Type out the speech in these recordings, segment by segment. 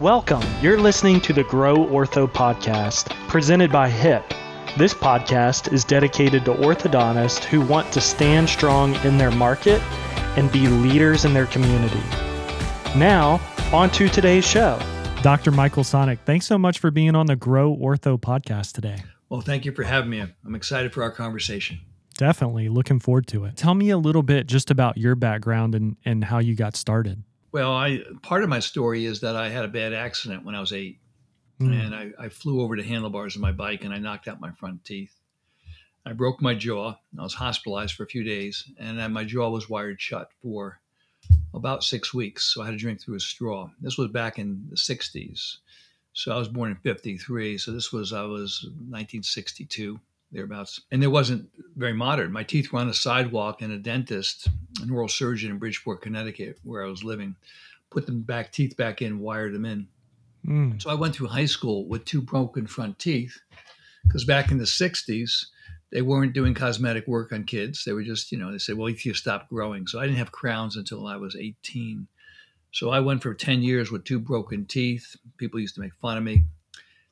Welcome. You're listening to the Grow Ortho podcast, presented by HIP. This podcast is dedicated to orthodontists who want to stand strong in their market and be leaders in their community. Now, on to today's show. Dr. Michael Sonick, thanks so much for being on the Grow Ortho podcast today. Well, thank you for having me. I'm excited for our conversation. Definitely looking forward to it. Tell me a little bit just about your background and, and how you got started. Well, I part of my story is that I had a bad accident when I was eight, mm. and I, I, flew over to handlebars on my bike and I knocked out my front teeth. I broke my jaw. I was hospitalized for a few days, and my jaw was wired shut for about six weeks. So I had to drink through a straw. This was back in the '60s. So I was born in '53. So this was I was 1962 thereabouts. And it wasn't very modern. My teeth were on a sidewalk, and a dentist, an oral surgeon in Bridgeport, Connecticut, where I was living, put them back teeth back in, wired them in. Mm. So I went through high school with two broken front teeth, because back in the '60s, they weren't doing cosmetic work on kids. They were just, you know, they said, well, if you stop growing. So I didn't have crowns until I was 18. So I went for 10 years with two broken teeth. People used to make fun of me.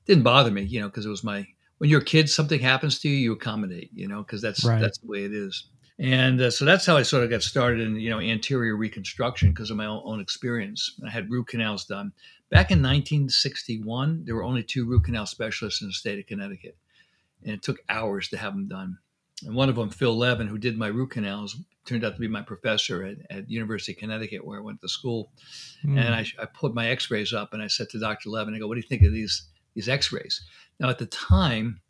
Didn't bother me, you know, because it was my when you're a kid, something happens to you, you accommodate, you know, because that's right. that's the way it is. And uh, so that's how I sort of got started in you know anterior reconstruction because of my own, own, experience. I had root canals done back in 1961. There were only two root canal specialists in the state of Connecticut, and it took hours to have them done. And one of them, Phil Levin, who did my root canals, turned out to be my professor at, at University of Connecticut, where I went to school. Mm. And I, I put my X-rays up, and I said to Dr. Levin, I go, "What do you think of these these X-rays?" Now, at the time,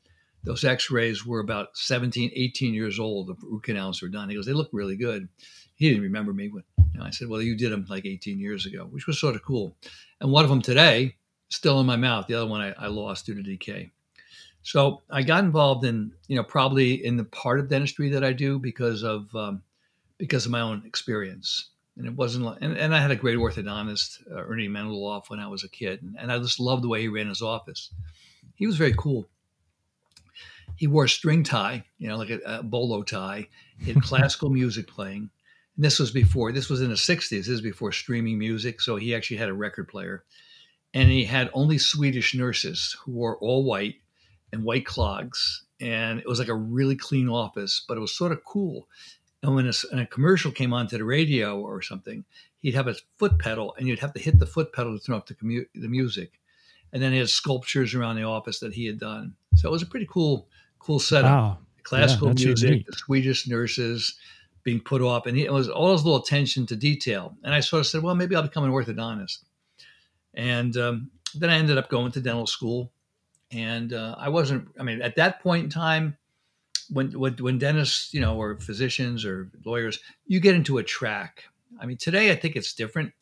those x-rays were about 17, 18 years old. The root canals were done. He goes, they look really good. He didn't remember me. You know, I said, well, you did them like 18 years ago, which was sort of cool. And one of them today, still in my mouth. The other one I, I lost due to decay. So I got involved in, you know, probably in the part of dentistry that I do because of um, because of my own experience. And it wasn't, and, and I had a great orthodontist, uh, Ernie Mendeloff, when I was a kid, and, and I just loved the way he ran his office he was very cool. He wore a string tie, you know, like a, a bolo tie. He had classical music playing. And this was before, this was in the 60s. This is before streaming music. So he actually had a record player. And he had only Swedish nurses who wore all white and white clogs. And it was like a really clean office, but it was sort of cool. And when a, when a, commercial came onto the radio or something, he'd have a foot pedal, and you'd have to hit the foot pedal to turn off the, commu- the music and then he had sculptures around the office that he had done. So it was a pretty cool, cool setup. Wow. Classical yeah, music, unique. the Swedish nurses being put off, and it was all this little attention to detail. And I sort of said, well, maybe I'll become an orthodontist. And um, then I ended up going to dental school, and uh, I wasn't. I mean, at that point in time, when, when when dentists, you know, or physicians or lawyers, you get into a track. I mean, today I think it's different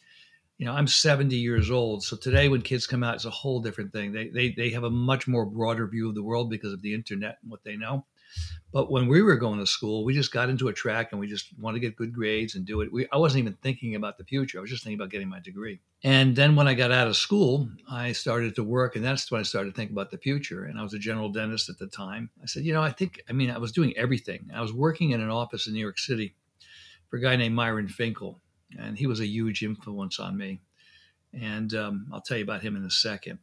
you know, I'm 70 years old. So today when kids come out, it's a whole different thing. They, they, they have a much more broader view of the world because of the internet and what they know. But when we were going to school, we just got into a track and we just wanted to get good grades and do it. We, I wasn't even thinking about the future. I was just thinking about getting my degree. And then when I got out of school, I started to work, and that's when I started to think about the future. And I was a general dentist at the time. I said, you know, I think, I mean, I was doing everything. I was working in an office in New York City for a guy named Myron Finkel and he was a huge influence on me. And um, I'll tell you about him in a second.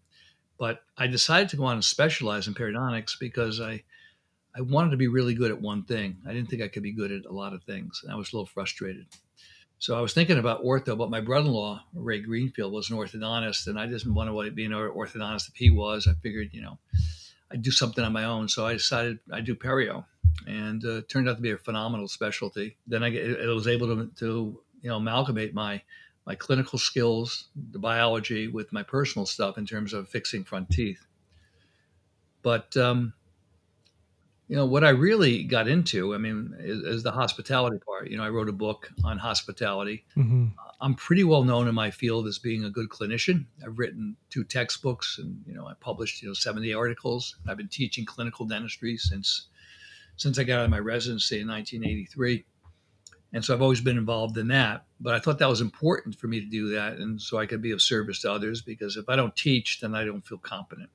But I decided to go on and specialize in periodontics because I I wanted to be really good at one thing. I didn't think I could be good at a lot of things. And I was a little frustrated. So I was thinking about ortho, but my brother-in-law, Ray Greenfield, was an orthodontist, and I just wanted to be an orthodontist if he was. I figured, you know, I'd do something on my own. So I decided I'd do perio, and uh, turned out to be a phenomenal specialty. Then I, I was able to, to you know amalgamate my my clinical skills, the biology, with my personal stuff in terms of fixing front teeth. But um, you know what I really got into, I mean, is, is, the hospitality part. You know, I wrote a book on hospitality. Mm-hmm. I'm pretty well known in my field as being a good clinician. I've written two textbooks, and you know, I published you know 70 articles. I've been teaching clinical dentistry since since I got out of my residency in 1983. And so I've always been involved in that. But I thought that was important for me to do that. And so I could be of service to others because if I don't teach, then I don't feel competent.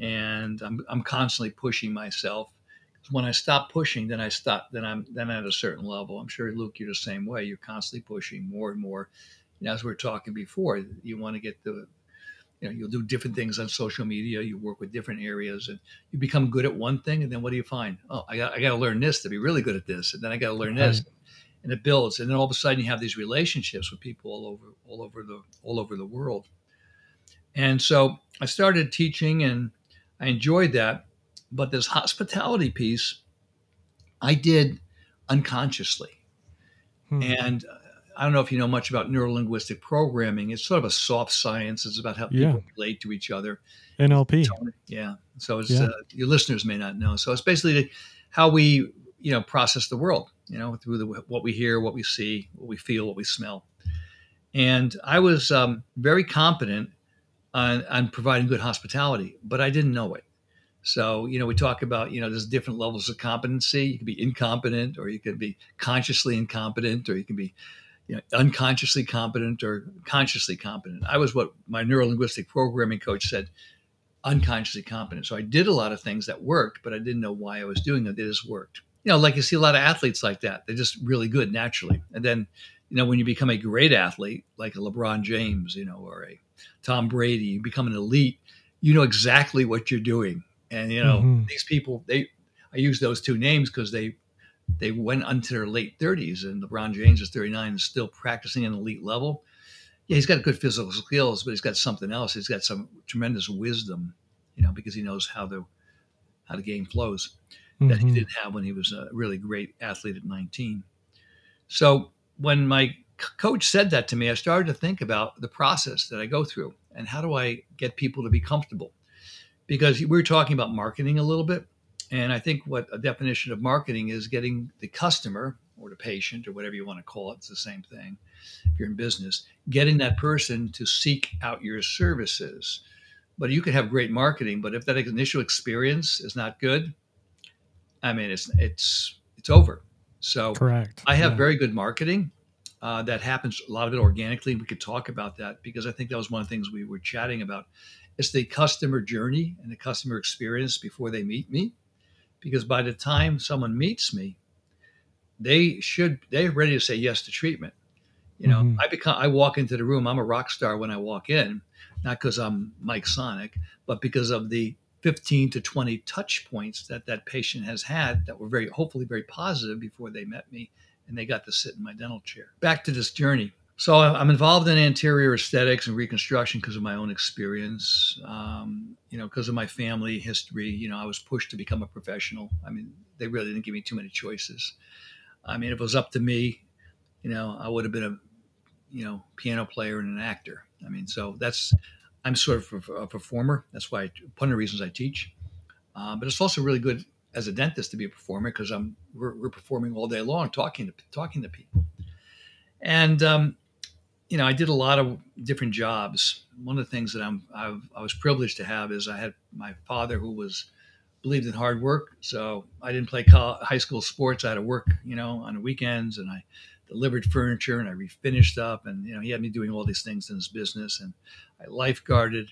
And I'm, I'm constantly pushing myself. When I stop pushing, then I stop, then I'm then at a certain level. I'm sure Luke, you're the same way. You're constantly pushing more and more. And as we were talking before, you want to get the you know, you'll do different things on social media. You work with different areas, and you become good at one thing. And then what do you find? Oh, I got I got to learn this to be really good at this, and then I got to learn this, and it builds. And then all of a sudden, you have these relationships with people all over all over the all over the world. And so I started teaching, and I enjoyed that. But this hospitality piece, I did unconsciously. Hmm. And uh, I don't know if you know much about neurolinguistic programming. It's sort of a soft science. It's about how Yeah. people relate to each other. NLP. Yeah. So it's, Yeah. Uh, your listeners may not know. So it's basically how we, you know, process the world. You know, through the what we hear, what we see, what we feel, what we smell. And I was um, very competent on, on providing good hospitality, but I didn't know it. So, you know, we talk about, you know, there's different levels of competency. You can be incompetent, or you can be consciously incompetent, or you can be, you know, unconsciously competent or consciously competent. I was what my neurolinguistic programming coach said, unconsciously competent. So I did a lot of things that worked, but I didn't know why I was doing it. They just worked. You know, like you see a lot of athletes like that. They're just really good naturally. And then, you know, when you become a great athlete, like a LeBron James, you know, or a Tom Brady, you become an elite, you know exactly what you're doing. And, you know, Mhm. these people, they, I use those two names because they, they went into their late 30s and LeBron James is 39 and still practicing at an elite level. Yeah, he's got good physical skills, but he's got something else. He's got some tremendous wisdom, you know, because he knows how the how the game flows that he Mhm. didn't have when he was a really great athlete at 19. So when my c- coach said that to me, I started to think about the process that I go through and how do I get people to be comfortable? Because we're talking about marketing a little bit. And I think what a definition of marketing is getting the customer or the patient or whatever you want to call it, it's the same thing if you're in business, getting that person to seek out your services. But you can have great marketing, but if that initial experience is not good, I mean, it's it's it's over. So Correct. I have Yeah. very good marketing uh, that happens a lot of it organically. We could talk about that because I think that was one of the things we were chatting about. It's the customer journey and the customer experience before they meet me, because by the time someone meets me, they should they're ready to say yes to treatment. You know, Mhm. I become I walk into the room. I'm a rock star when I walk in, not because I'm Mike Sonick, but because of the 15 to 20 touch points that that patient has had that were very hopefully very positive before they met me and they got to sit in my dental chair. Back to this journey. So I'm involved in anterior aesthetics and reconstruction because of my own experience. Um, you know, because of my family history. You know, I was pushed to become a professional. I mean, they really didn't give me too many choices. I mean, if it was up to me, you know, I would have been a, you know, piano player and an actor. I mean, so that's I'm sort of a, a performer. That's why I, one of the reasons I teach. Uh, but it's also really good as a dentist to be a performer because I'm we're, we're performing all day long, talking to talking to people. And um, you know, I did a lot of different jobs. One of the things that I'm I've, I was privileged to have is I had my father who was believed in hard work. So I didn't play col high school sports. I had to work, you know, on the weekends, and I delivered furniture and I refinished up, and you know, he had me doing all these things in his business, and I lifeguarded.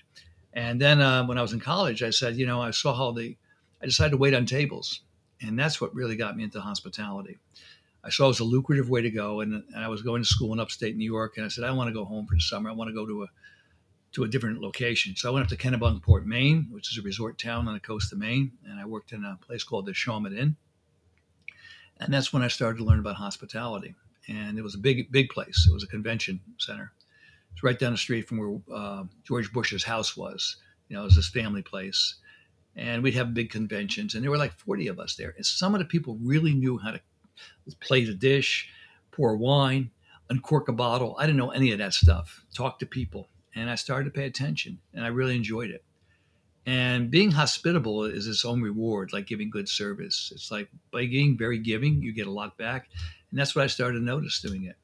And then uh, when I was in college, I said, you know, I saw how the I decided to wait on tables, and that's what really got me into hospitality. I saw it was a lucrative way to go, and, and I was going to school in upstate New York, and I said, I want to go home for the summer. I want to go to a to a different location. So I went up to Kennebunkport, Maine, which is a resort town on the coast of Maine, and I worked in a place called the Shawmut Inn. And that's when I started to learn about hospitality. And it was a big, big place. It was a convention center. It's right down the street from where uh, George Bush's house was. You know, it was this family place. And we'd have big conventions, and there were like 40 of us there. And some of the people really knew how to plate a dish, pour wine, uncork a bottle. I didn't know any of that stuff. Talk to people and I started to pay attention and I really enjoyed it. And being hospitable is its own reward, like giving good service. It's like by being very giving, you get a lot back. And that's what I started to notice doing it.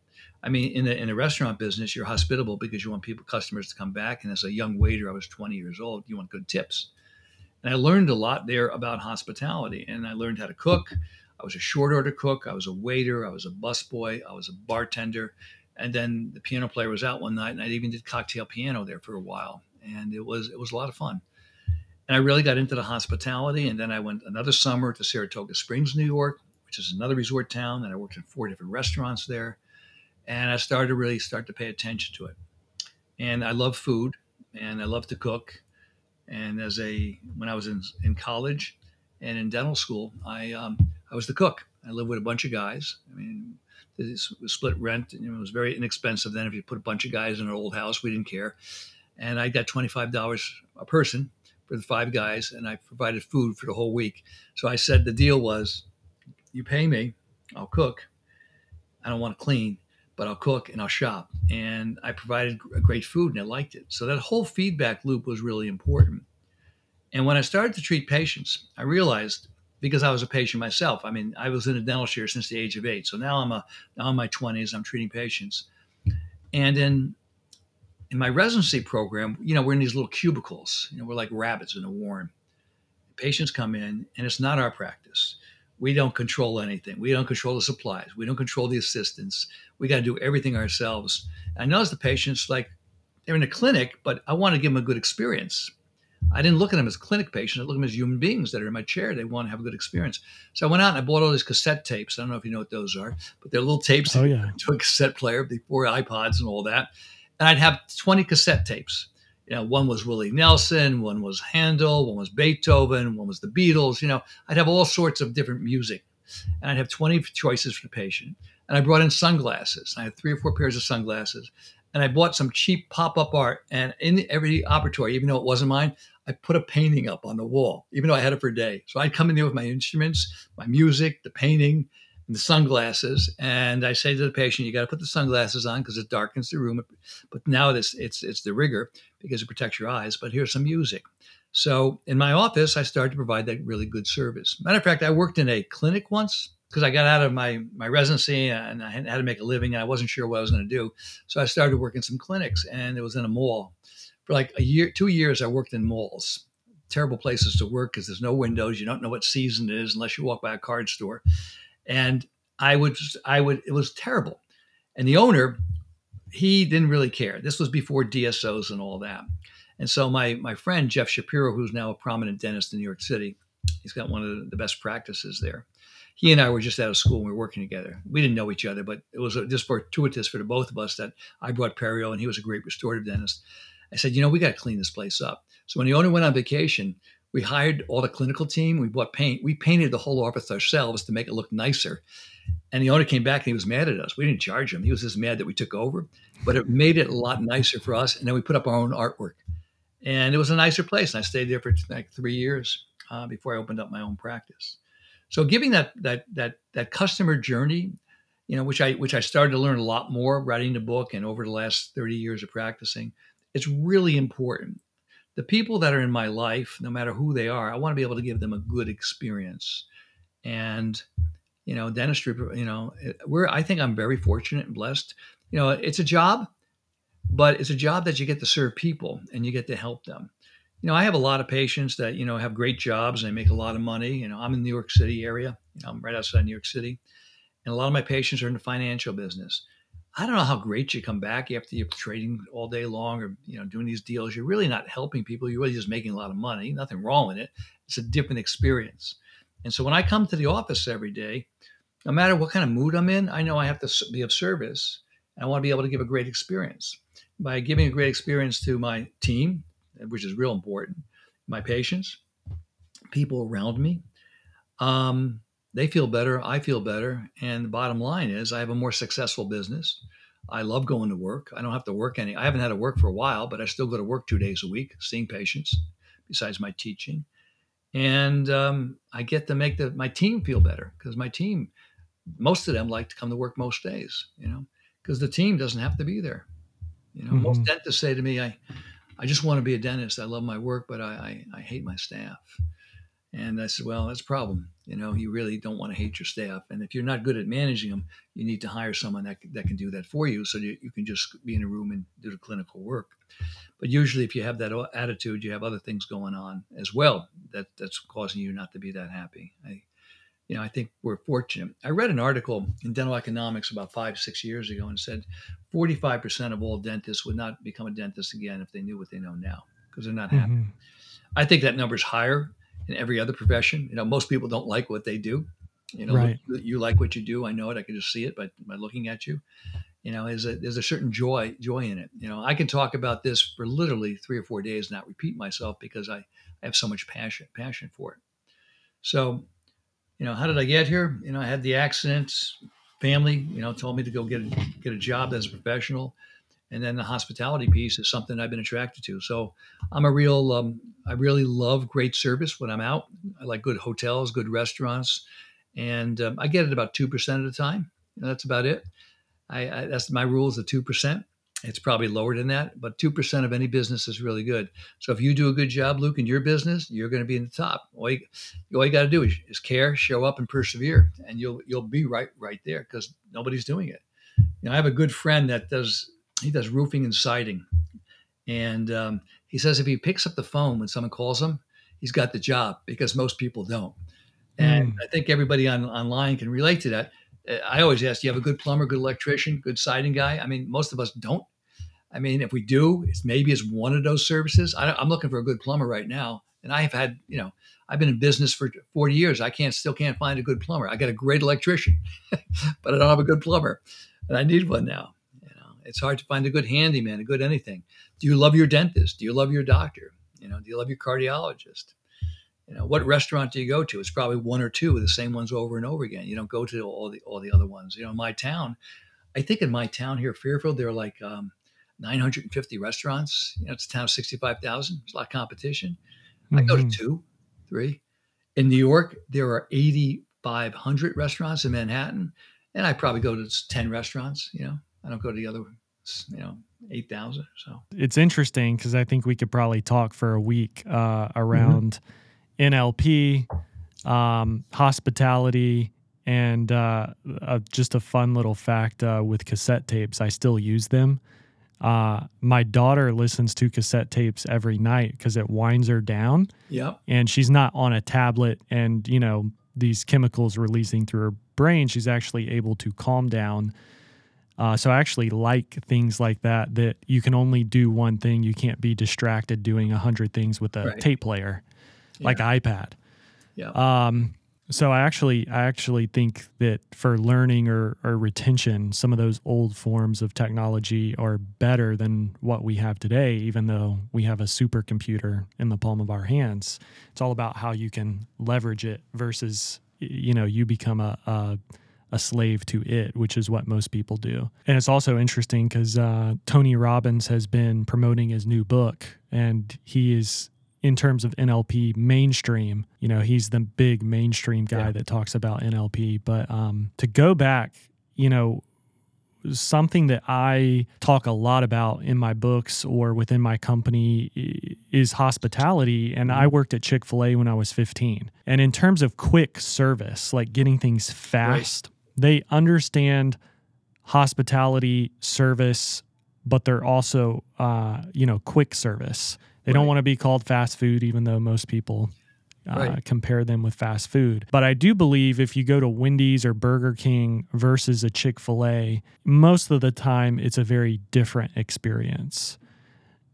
I mean, in the in the restaurant business, you're hospitable because you want people, customers to come back. And as a young waiter, I was 20 years old, you want good tips. And I learned a lot there about hospitality. And I learned how to cook. I was a short order cook. I was a waiter. I was a busboy. I was a bartender. And then the piano player was out one night, and I even did cocktail piano there for a while, and it was it was a lot of fun. And I really got into the hospitality, and then I went another summer to Saratoga Springs, New York, which is another resort town, and I worked in four different restaurants there, and I started to really start to pay attention to it. And I love food. and I love to cook. And as a when I was in in college and in dental school, I um, I was the cook. I lived with a bunch of guys. I mean, this was split rent. And, it was very inexpensive then. If you put a bunch of guys in an old house, we didn't care. And I got twenty five dollars a person for the five guys, and I provided food for the whole week. So I said the deal was, you pay me, I'll cook. I don't want to clean, but I'll cook and I'll shop. And I provided great food, and I liked it. So that whole feedback loop was really important. And when I started to treat patients, I realized because I was a patient myself. I mean, I was in a dental chair since the age of eight. So now I'm a now in my 20s. I'm treating patients, and in in my residency program, you know, we're in these little cubicles. You know, we're like rabbits in a warren. Patients come in, and it's not our practice. We don't control anything. We don't control the supplies. We don't control the assistants. We got to do everything ourselves. And I notice the patients like they're in a clinic, but I want to give them a good experience. I didn't look at them as clinic patients. I look at them as human beings that are in my chair. They want to have a good experience. So I went out and I bought all these cassette tapes. I don't know if you know what those are, but they're little tapes oh, yeah. to a cassette player before iPods and all that and I'd have 20 cassette tapes. You know, one was Willie Nelson, one was Handel, one was Beethoven, one was the Beatles. You know, I'd have all sorts of different music, and I'd have 20 choices for the patient. And I brought in sunglasses. I had three or four pairs of sunglasses, and I bought some cheap pop-up art. And in every operatory, even though it wasn't mine, I put a painting up on the wall, even though I had it for a day. So I'd come in there with my instruments, my music, the painting, and the sunglasses, and I say to the patient, "You got to put the sunglasses on because it darkens the room." But now it's it's it's the rigor because it protects your eyes. But here's some music. So in my office, I started to provide that really good service. Matter of fact, I worked in a clinic once because I got out of my my residency and I had to make a living, and I wasn't sure what I was going to do. So I started working some clinics, and it was in a mall. For like a year, two years, I worked in malls terrible places to work because there's no windows. You don't know what season it is unless you walk by a card store and I would I would it was terrible. And the owner, he didn't really care. This was before DSOs and all that. And so my my friend Jeff Shapiro, who's now a prominent dentist in New York City, he's got one of the best practices there. He and I were just out of school and we were working together. We didn't know each other, but it was just fortuitous for the both of us that I brought perio and he was a great restorative dentist. I said, you know, we got to clean this place up. So when the owner went on vacation, we hired all the clinical team. We bought paint. We painted the whole office ourselves to make it look nicer. And the owner came back and he was mad at us. We didn't charge him. He was just mad that we took over, but it made it a lot nicer for us. And then we put up our own artwork, and it was a nicer place. And I stayed there for like three years uh, before I opened up my own practice. So giving that that that that customer journey, you know, which I which I started to learn a lot more writing the book and over the last thirty years of practicing, it's really important the people that are in my life, no matter who they are, I want to be able to give them a good experience. And, you know, dentistry, you know, we're, I think I'm very fortunate and blessed. You know, it's a job, but it's a job that you get to serve people and you get to help them. You know, I have a lot of patients that, you know, have great jobs and they make a lot of money. You know, I'm in the New York City area, you know, I'm right outside New York City. And a lot of my patients are in the financial business. I don't know how great you come back after you're trading all day long or you know doing these deals. You're really not helping people. You're really just making a lot of money. Nothing wrong with it. It's a different experience. And so when I come to the office every day, no matter what kind of mood I'm in, I know I have to be of service. I want to be able to give a great experience. By giving a great experience to my team, which is real important, my patients, people around me, um, they feel better. I feel better. And the bottom line is, I have a more successful business. I love going to work. I don't have to work any. I haven't had to work for a while, but I still go to work two days a week, seeing patients, besides my teaching. And um, I get to make the, my team feel better because my team, most of them like to come to work most days, you know, because the team doesn't have to be there. You know, mm-hmm. most dentists say to me, I, I just want to be a dentist. I love my work, but I, I, I hate my staff. And I said, well, that's a problem. You know, you really don't want to hate your staff. And if you're not good at managing them, you need to hire someone that, that can do that for you so you, you can just be in a room and do the clinical work. But usually, if you have that attitude, you have other things going on as well that, that's causing you not to be that happy. I, you know, I think we're fortunate. I read an article in Dental Economics about five, six years ago and said 45% of all dentists would not become a dentist again if they knew what they know now because they're not happy. Mm-hmm. I think that number is higher in every other profession. You know, most people don't like what they do. You know, right. you like what you do. I know it. I can just see it by, by looking at you. you know, is a, there's a certain joy joy in it. You know, I can talk about this for literally three or four days, not repeat myself because I, I have so much passion passion for it. So, you know, how did I get here? You know, I had the accidents. Family, you know, told me to go get a, get a job as a professional, and then the hospitality piece is something I've been attracted to. So I'm a real, um, I really love great service when I'm out. I like good hotels, good restaurants, and um, I get it about two percent of the time. That's about it. I, I that's my rule is the two percent. It's probably lower than that, but two percent of any business is really good. So if you do a good job, Luke, in your business, you're going to be in the top. All you, you got to do is, is, care, show up, and persevere, and you'll you'll be right right there because nobody's doing it. You know, I have a good friend that does he does roofing and siding, and um, he says if he picks up the phone when someone calls him, he's got the job because most people don't. And mm. I think everybody on online can relate to that. I always ask, do you have a good plumber, good electrician, good siding guy? I mean, most of us don't. I mean, if we do, it's maybe it's one of those services. I, am looking for a good plumber right now, and I have had, you know, I've been in business for 40 years. I can't still can't find a good plumber. I got a great electrician, but I don't have a good plumber, and I need one now. It's hard to find a good handyman, a good anything. Do you love your dentist? Do you love your doctor? You know, do you love your cardiologist? you know what restaurant do you go to it's probably one or two of the same ones over and over again you don't go to all the all the other ones you know my town i think in my town here fairfield there are like um, 950 restaurants you know it's a town of 65000 there's a lot of competition mm-hmm. i go to mm-hmm. two three in new york there are 8500 restaurants in manhattan and i probably go to 10 restaurants you know i don't go to the other one. you know 8000 so it's interesting because i think we could probably talk for a week uh, around mm-hmm NLP, um, hospitality, and uh, uh, just a fun little fact uh, with cassette tapes. I still use them. Uh, my daughter listens to cassette tapes every night because it winds her down. Yep. And she's not on a tablet and, you know, these chemicals releasing through her brain. She's actually able to calm down. Uh, so I actually like things like that, that you can only do one thing. You can't be distracted doing a hundred things with a right. tape player like iPad. Yeah. Um, so I actually I actually think that for learning or, or retention, some of those old forms of technology are better than what we have today, even though we have a supercomputer in the palm of our hands. It's all about how you can leverage it versus you know, you become a, a a slave to it, which is what most people do. And it's also interesting because uh, Tony Robbins has been promoting his new book, and he is in terms of NLP mainstream. You know, he's the big mainstream guy yeah. that talks about NLP. But um, to go back, you know, something that I talk a lot about in my books or within my company is hospitality. And I mm-hmm. worked at Chick fil A when I was 15. And in terms of quick service, like getting things fast, right. They understand hospitality service, but they're also, uh, you know, quick service. They right. don't want to be called fast food, even though most people uh, right. compare them with fast food. But I do believe if you go to Wendy's or Burger King versus a Chick fil A, most of the time it's a very different experience.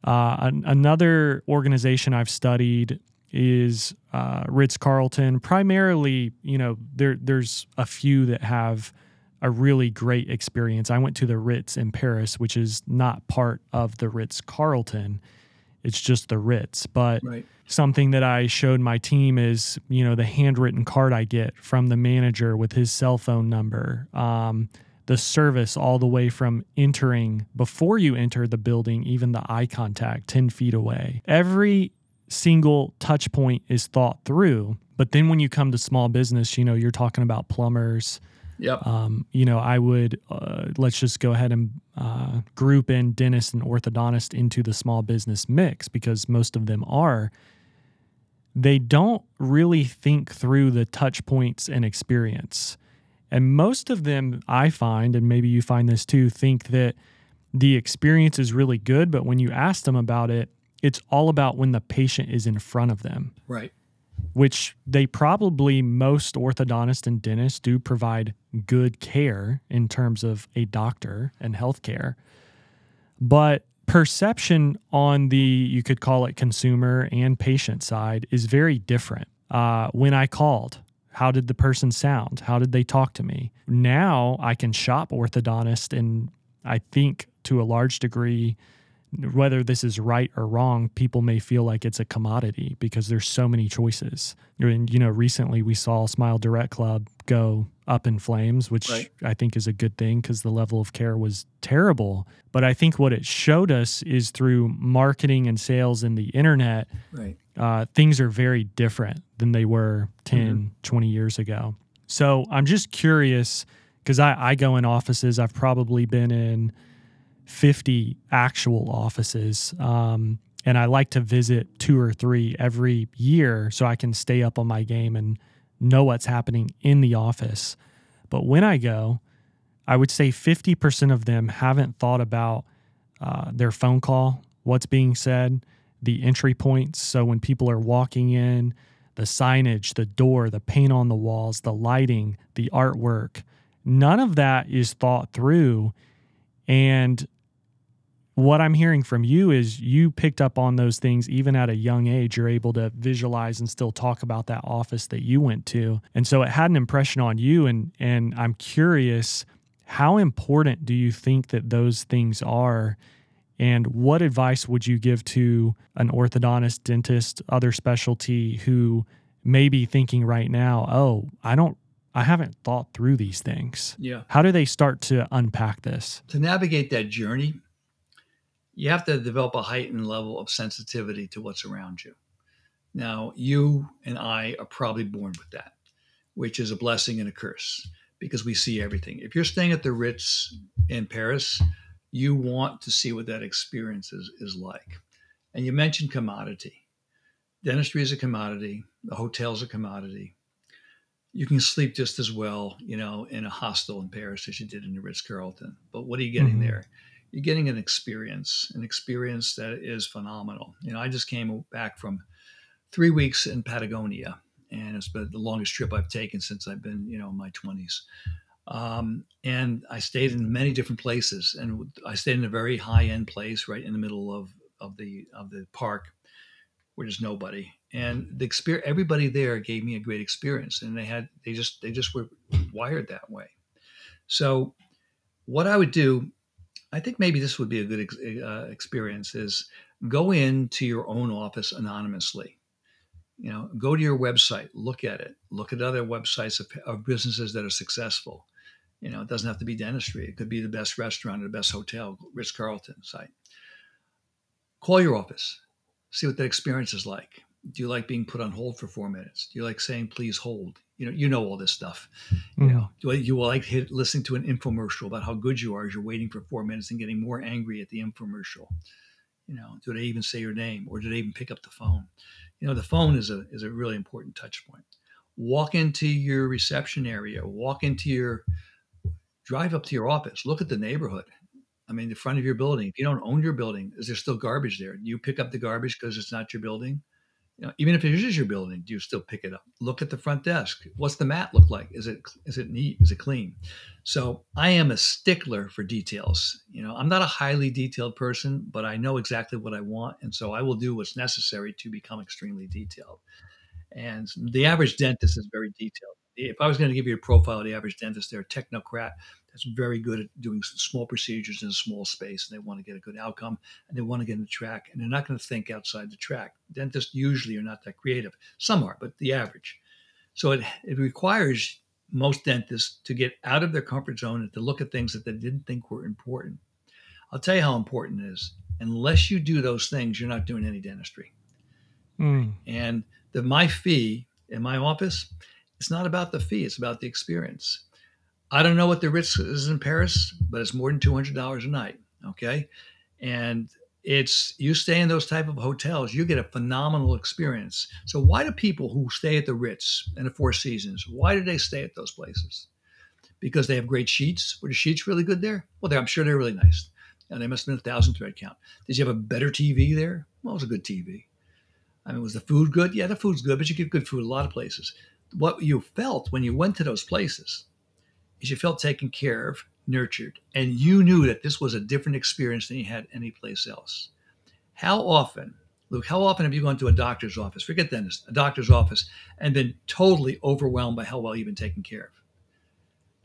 Uh, an- another organization I've studied is uh, Ritz Carlton. Primarily, you know, there there's a few that have a really great experience. I went to the Ritz in Paris, which is not part of the Ritz Carlton. It's just the Ritz. But right. something that I showed my team is, you know, the handwritten card I get from the manager with his cell phone number. Um, the service all the way from entering before you enter the building, even the eye contact 10 feet away. Every single touch point is thought through. But then when you come to small business, you know, you're talking about plumbers, Yep. Um, you know, I would uh, let's just go ahead and uh, group in dentist and orthodontist into the small business mix because most of them are. They don't really think through the touch points and experience. And most of them, I find, and maybe you find this too, think that the experience is really good, but when you ask them about it, it's all about when the patient is in front of them. Right which they probably most orthodontists and dentists do provide good care in terms of a doctor and healthcare. But perception on the, you could call it consumer and patient side, is very different. Uh, when I called, how did the person sound? How did they talk to me? Now I can shop orthodontist and I think to a large degree, whether this is right or wrong, people may feel like it's a commodity because there's so many choices. And you know, recently we saw Smile Direct Club go up in flames, which right. I think is a good thing because the level of care was terrible. But I think what it showed us is through marketing and sales and the internet, right. uh, things are very different than they were 10, mm-hmm. 20 years ago. So I'm just curious because I, I go in offices, I've probably been in 50 actual offices. Um, and I like to visit two or three every year so I can stay up on my game and know what's happening in the office. But when I go, I would say 50% of them haven't thought about uh, their phone call, what's being said, the entry points. So when people are walking in, the signage, the door, the paint on the walls, the lighting, the artwork, none of that is thought through. And what I'm hearing from you is you picked up on those things even at a young age. You're able to visualize and still talk about that office that you went to. And so it had an impression on you. And, and I'm curious, how important do you think that those things are? And what advice would you give to an orthodontist, dentist, other specialty who may be thinking right now, oh, I don't I haven't thought through these things. Yeah. How do they start to unpack this? To navigate that journey, you have to develop a heightened level of sensitivity to what's around you. Now, you and I are probably born with that, which is a blessing and a curse because we see everything. If you're staying at the Ritz in Paris, you want to see what that experience is, is like. And you mentioned commodity. Dentistry is a commodity, the hotel's a commodity. You can sleep just as well, you know, in a hostel in Paris as you did in the Ritz Carlton. But what are you getting mm-hmm. there? You're getting an experience, an experience that is phenomenal. You know, I just came back from three weeks in Patagonia, and it's been the longest trip I've taken since I've been, you know, in my 20s. Um, and I stayed in many different places, and I stayed in a very high end place right in the middle of of the of the park, where there's nobody. And the experience, everybody there gave me a great experience, and they had they just they just were wired that way. So, what I would do I think maybe this would be a good ex- uh, experience is go into your own office anonymously. You know, go to your website, look at it, look at other websites of, of businesses that are successful. You know, it doesn't have to be dentistry. It could be the best restaurant or the best hotel, Ritz Carlton site. Call your office, see what that experience is like. Do you like being put on hold for four minutes? Do you like saying please hold? you know you know all this stuff. You mm-hmm. know do you like hit, listening to an infomercial about how good you are as you're waiting for four minutes and getting more angry at the infomercial. You know do they even say your name or do they even pick up the phone? You know the phone is a is a really important touch point. Walk into your reception area walk into your drive up to your office look at the neighborhood. I mean the front of your building if you don't own your building is there still garbage there? You pick up the garbage because it's not your building you know, even if it is your building, do you still pick it up? Look at the front desk. What's the mat look like? Is it is it neat? Is it clean? So I am a stickler for details. You know, I'm not a highly detailed person, but I know exactly what I want, and so I will do what's necessary to become extremely detailed. And the average dentist is very detailed. If I was going to give you a profile of the average dentist, they're a technocrat that's very good at doing small procedures in a small space and they want to get a good outcome and they want to get in the track and they're not going to think outside the track. Dentists usually are not that creative. Some are, but the average. So it, it requires most dentists to get out of their comfort zone and to look at things that they didn't think were important. I'll tell you how important it is. Unless you do those things, you're not doing any dentistry. Mm. And the my fee in my office, it's not about the fee, it's about the experience. I don't know what the Ritz is in Paris, but it's more than two hundred dollars a night. Okay, and it's you stay in those type of hotels, you get a phenomenal experience. So why do people who stay at the Ritz and the Four Seasons, why do they stay at those places? Because they have great sheets. Were the sheets really good there? Well, I'm sure they're really nice. And they must have been a thousand thread count. Did you have a better TV there? Well, it was a good TV. I mean, was the food good? Yeah, the food's good, but you get good food a lot of places. What you felt when you went to those places you felt taken care of, nurtured, and you knew that this was a different experience than you had anyplace else. How often, Luke, how often have you gone to a doctor's office, forget dentist, a doctor's office, and been totally overwhelmed by how well you've been taken care of?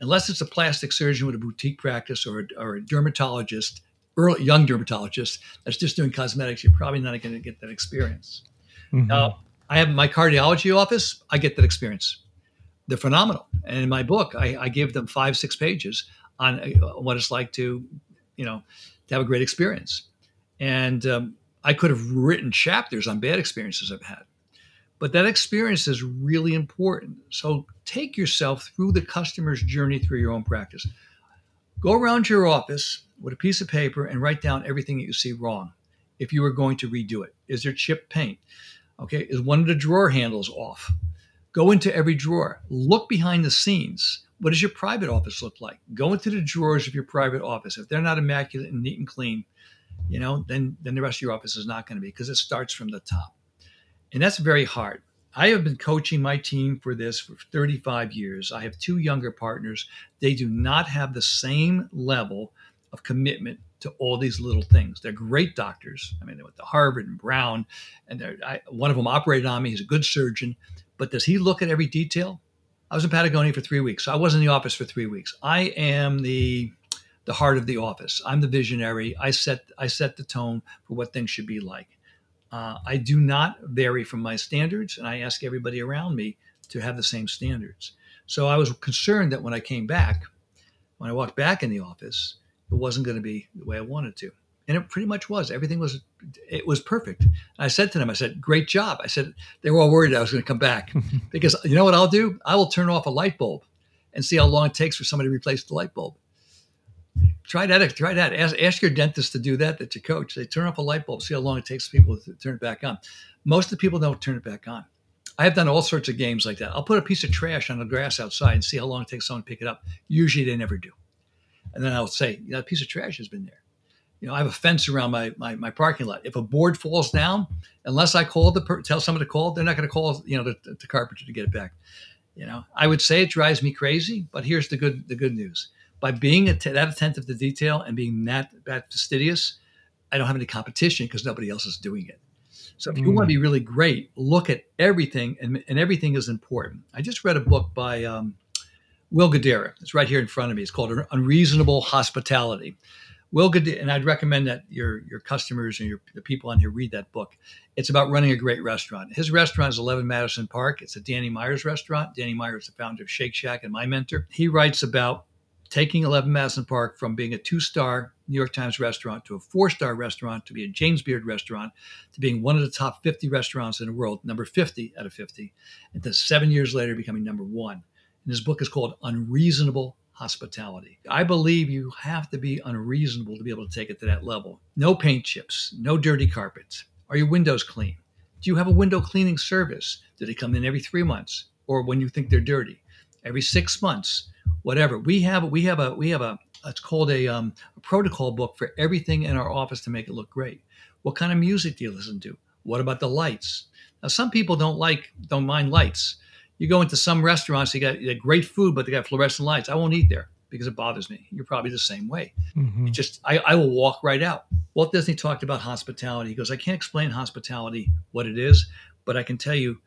unless it's a plastic surgeon with a boutique practice or a, or a dermatologist, early, young dermatologist that's just doing cosmetics, you're probably not going to get that experience. Mm-hmm. Uh, I have my cardiology office, I get that experience. They're phenomenal. And in my book, I, I give them five, six pages on uh, what it's like to, you know, to have a great experience. And um, I could have written chapters on bad experiences I've had. But that experience is really important. So take yourself through the customer's journey through your own practice. Go around your office with a piece of paper and write down everything that you see wrong if you were going to redo it. Is there chipped paint? Okay, is one of the drawer handles off? Go into every drawer. Look behind the scenes. What does your private office look like? Go into the drawers of your private office. If they're not immaculate and neat and clean, you know, then then the rest of your office is not going to be because it starts from the top. And that's very hard. I have been coaching my team for this for 35 years. I have two younger partners. They do not have the same level of commitment to all these little things. They're great doctors. I mean, they went to Harvard and Brown, and they're I, one of them operated on me. He's a good surgeon, but does he look at every detail? I was in Patagonia for three weeks. So I was in the office for three weeks. I am the the heart of the office. I'm the visionary. I set I set the tone for what things should be like. Uh, I do not vary from my standards, and I ask everybody around me to have the same standards. So I was concerned that when I came back, when I walked back in the office, it wasn't going to be the way I wanted to. And it pretty much was. Everything was it was perfect. And I said to them, I said, "Great job." I said they were all worried I was going to come back because you know what I'll do? I will turn off a light bulb and see how long it takes for somebody to replace the light bulb. Try that. Try that. Ask, ask your dentist to do that. That your coach. They turn off a light bulb, see how long it takes people to turn it back on. Most of the people don't turn it back on. I have done all sorts of games like that. I'll put a piece of trash on the grass outside and see how long it takes someone to pick it up. Usually they never do. And then I'll say, "Yeah, a piece of trash has been there. You know, I have a fence around my, my, my parking lot. If a board falls down, unless I call the per- tell someone to call, they're not going to call you know the, the carpenter to get it back. You know, I would say it drives me crazy, but here's the good the good news by being att- that attentive to detail and being that, that fastidious, I don't have any competition because nobody else is doing it. So if you mm. want to be really great, look at everything, and, and everything is important. I just read a book by um, Will Guidara. It's right here in front of me. It's called Unreasonable Hospitality. Will Guidara, and I'd recommend that your your customers and your the people on here read that book. It's about running a great restaurant. His restaurant is 11 Madison Park. It's a Danny Myers restaurant. Danny Myers, the founder of Shake Shack and my mentor. He writes about taking 11 Madison Park from being a two star New York Times restaurant to a four star restaurant to be a James Beard restaurant to being one of the top 50 restaurants in the world, number 50 out of 50, and then seven years later becoming number one. And his book is called Unreasonable Hospitality. I believe you have to be unreasonable to be able to take it to that level. No paint chips, no dirty carpets. Are your windows clean? Do you have a window cleaning service? Do they come in every three months or when you think they're dirty? Every six months? whatever. We have we have a we have a it's called a, um, a protocol book for everything in our office to make it look great. What kind of music do you listen to? What about the lights? Now, some people don't like don't mind lights. You go into some restaurants, they got, you got great food, but they got fluorescent lights. I won't eat there because it bothers me. You're probably the same way. Mm-hmm. just I, I will walk right out. Walt Disney talked about hospitality. He goes, I can't explain hospitality what it is, but I can tell you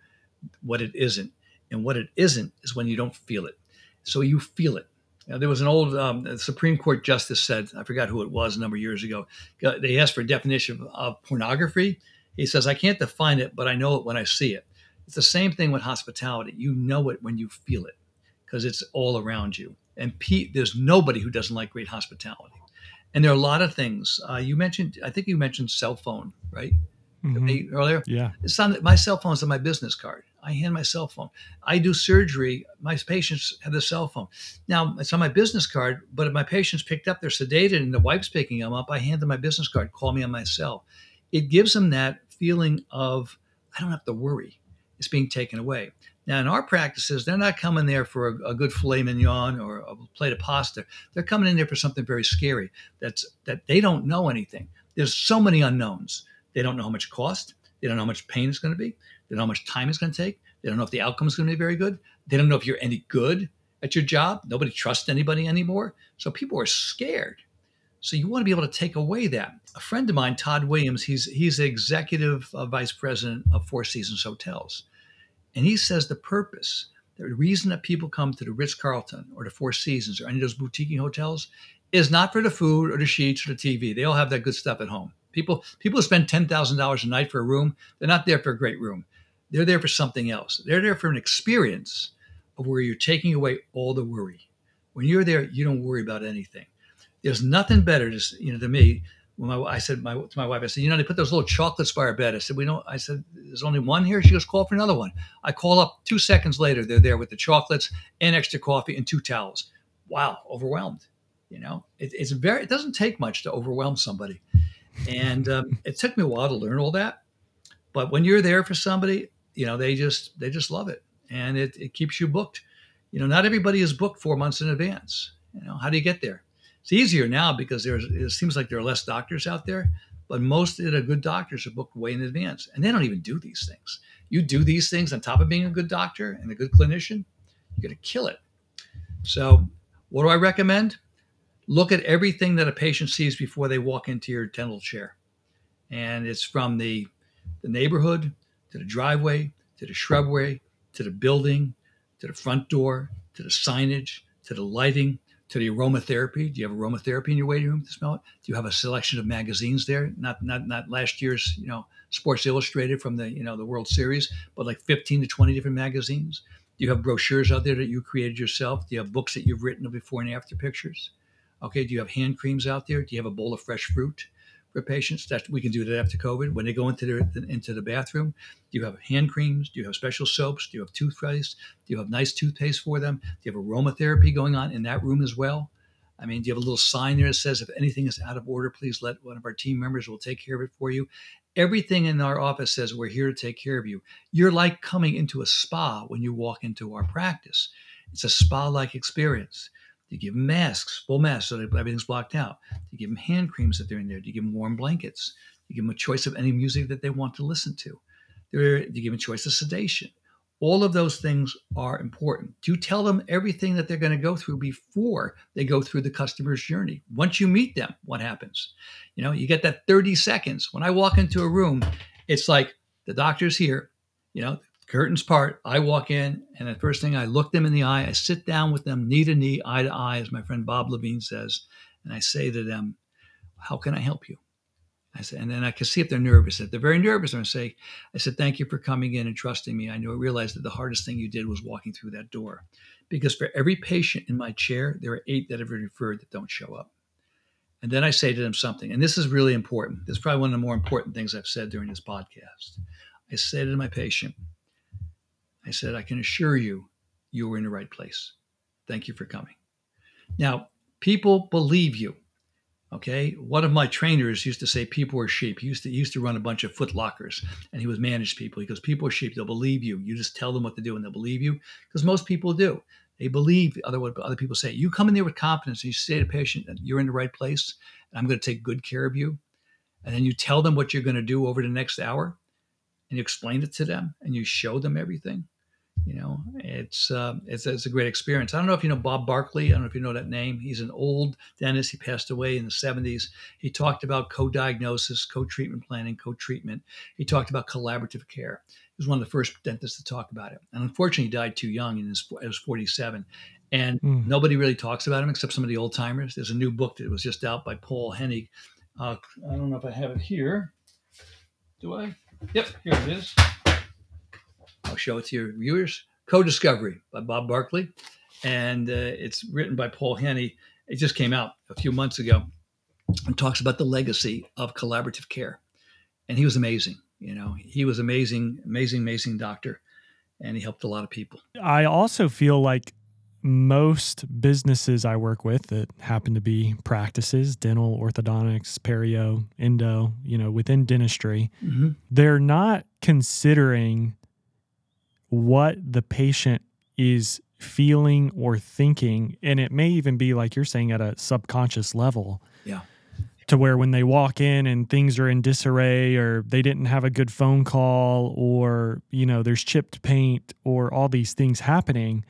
what it isn't. And what it isn't is when you don't feel it so you feel it. Know, there was an old um, Supreme Court justice said, I forgot who it was a number of years ago. They asked for a definition of pornography. He says, I can't define it, but I know it when I see it. It's the same thing with hospitality. You know it when you feel it because it's all around you. And Pete, there's nobody who doesn't like great hospitality. And there are a lot of things. Uh, you mentioned, I think you mentioned cell phone, right? Mm-hmm. Earlier? Yeah. It's on my cell phone's on my business card. I hand my cell phone. I do surgery. My patients have the cell phone. Now it's on my business card, but if my patients picked up, they're sedated, and the wife's picking them up. I hand them my business card. Call me on my cell. It gives them that feeling of I don't have to worry. It's being taken away. Now in our practices, they're not coming there for a, a good filet mignon or a plate of pasta. They're coming in there for something very scary. That's that they don't know anything. There's so many unknowns. They don't know how much cost. They don't know how much pain it's going to be. They don't know how much time it's going to take. They don't know if the outcome is going to be very good. They don't know if you're any good at your job. Nobody trusts anybody anymore. So people are scared. So you want to be able to take away that. A friend of mine, Todd Williams, he's he's the executive uh, vice president of Four Seasons Hotels, and he says the purpose The reason that people come to the Ritz Carlton or the Four Seasons or any of those boutique hotels is not for the food or the sheets or the TV. They all have that good stuff at home. People people spend ten thousand dollars a night for a room. They're not there for a great room. They're there for something else. They're there for an experience of where you're taking away all the worry. When you're there, you don't worry about anything. There's nothing better, to, you know, to me. My, I said my, to my wife, I said, you know, they put those little chocolates by our bed. I said, we don't. I said, there's only one here. She goes, call for another one. I call up two seconds later. They're there with the chocolates and extra coffee and two towels. Wow, overwhelmed. You know, it, it's very. It doesn't take much to overwhelm somebody, and um, it took me a while to learn all that. But when you're there for somebody, you know, they just they just love it, and it, it keeps you booked. You know, not everybody is booked four months in advance. You know, how do you get there? It's easier now because there's it seems like there are less doctors out there, but most of the good doctors are booked way in advance, and they don't even do these things. You do these things on top of being a good doctor and a good clinician, you're going to kill it. So, what do I recommend? Look at everything that a patient sees before they walk into your dental chair, and it's from the the neighborhood to the driveway to the shrubbery to the building to the front door to the signage to the lighting to the aromatherapy. Do you have aromatherapy in your waiting room to smell it? Do you have a selection of magazines there? Not not not last year's you know Sports Illustrated from the you know the World Series, but like 15 to 20 different magazines. Do you have brochures out there that you created yourself? Do you have books that you've written of before and after pictures? Okay. Do you have hand creams out there? Do you have a bowl of fresh fruit? For patients. That we can do that after COVID. When they go into the into the bathroom, do you have hand creams? Do you have special soaps? Do you have toothpaste? Do you have nice toothpaste for them? Do you have aromatherapy going on in that room as well? I mean, do you have a little sign there that says if anything is out of order, please let one of our team members will take care of it for you. Everything in our office says we're here to take care of you. You're like coming into a spa when you walk into our practice. It's a spa-like experience. Do you give them masks, full masks, so that everything's blocked out? Do you give them hand creams if they're in there? Do you give them warm blankets? Do you give them a choice of any music that they want to listen to? Do you give them a choice of sedation? All of those things are important. Do tell them everything that they're going to go through before they go through the customer's journey? Once you meet them, what happens? You know, you get that 30 seconds. When I walk into a room, it's like the doctor's here, you know, curtains part. I walk in, and the first thing I look them in the eye, I sit down with them knee to knee, eye to eye, as my friend Bob Levine says, and I say to them, "How can I help you?" I said, and then I can see if they're nervous. If they're very nervous, I'm going to say, "I said, thank you for coming in and trusting me. I know I realized that the hardest thing you did was walking through that door, because for every patient in my chair, there are eight that have been referred that don't show up." And then I say to them something, and this is really important. This is probably one of the more important things I've said during this podcast. I say to my patient, I said, I can assure you, you were in the right place. Thank you for coming. Now, people believe you. Okay. One of my trainers used to say people are sheep. He used to he used to run a bunch of foot lockers and he was managed people. He goes, People are sheep, they'll believe you. You just tell them what to do and they'll believe you. Because most people do. They believe other what other people say. You come in there with confidence and you say to the patient that you're in the right place and I'm going to take good care of you. And then you tell them what you're going to do over the next hour and you explain it to them and you show them everything you know it's, uh, it's it's a great experience. I don't know if you know bob barkley. I don't know if you know that name. He's an old dentist. He passed away in the 70s he talked about co-diagnosis co-treatment planning co-treatment. He talked about collaborative care. He was one of the first dentists to talk about it. And unfortunately he died too young in his, he was 47 and mm. nobody really talks about him except some of the old timers there's a new book that was just out by paul henny. Uh, i don't know if i have it here. Do i? Yep here it is I'll show it to your viewers. Co-Discovery by Bob Barkley, and uh, it's written by Paul Henny. It just came out a few months ago, and talks about the legacy of collaborative care. And he was amazing. You know, he was amazing, amazing, amazing doctor, and he helped a lot of people. I also feel like most businesses I work with that happen to be practices, dental, orthodontics, perio, endo, you know, within dentistry, mm-hmm. they're not considering what the patient is feeling or thinking. And it may even be, like you're saying, at a subconscious level. Yeah. To where when they walk in and things are in disarray or they didn't have a good phone call or, you know, there's chipped paint or all these things happening,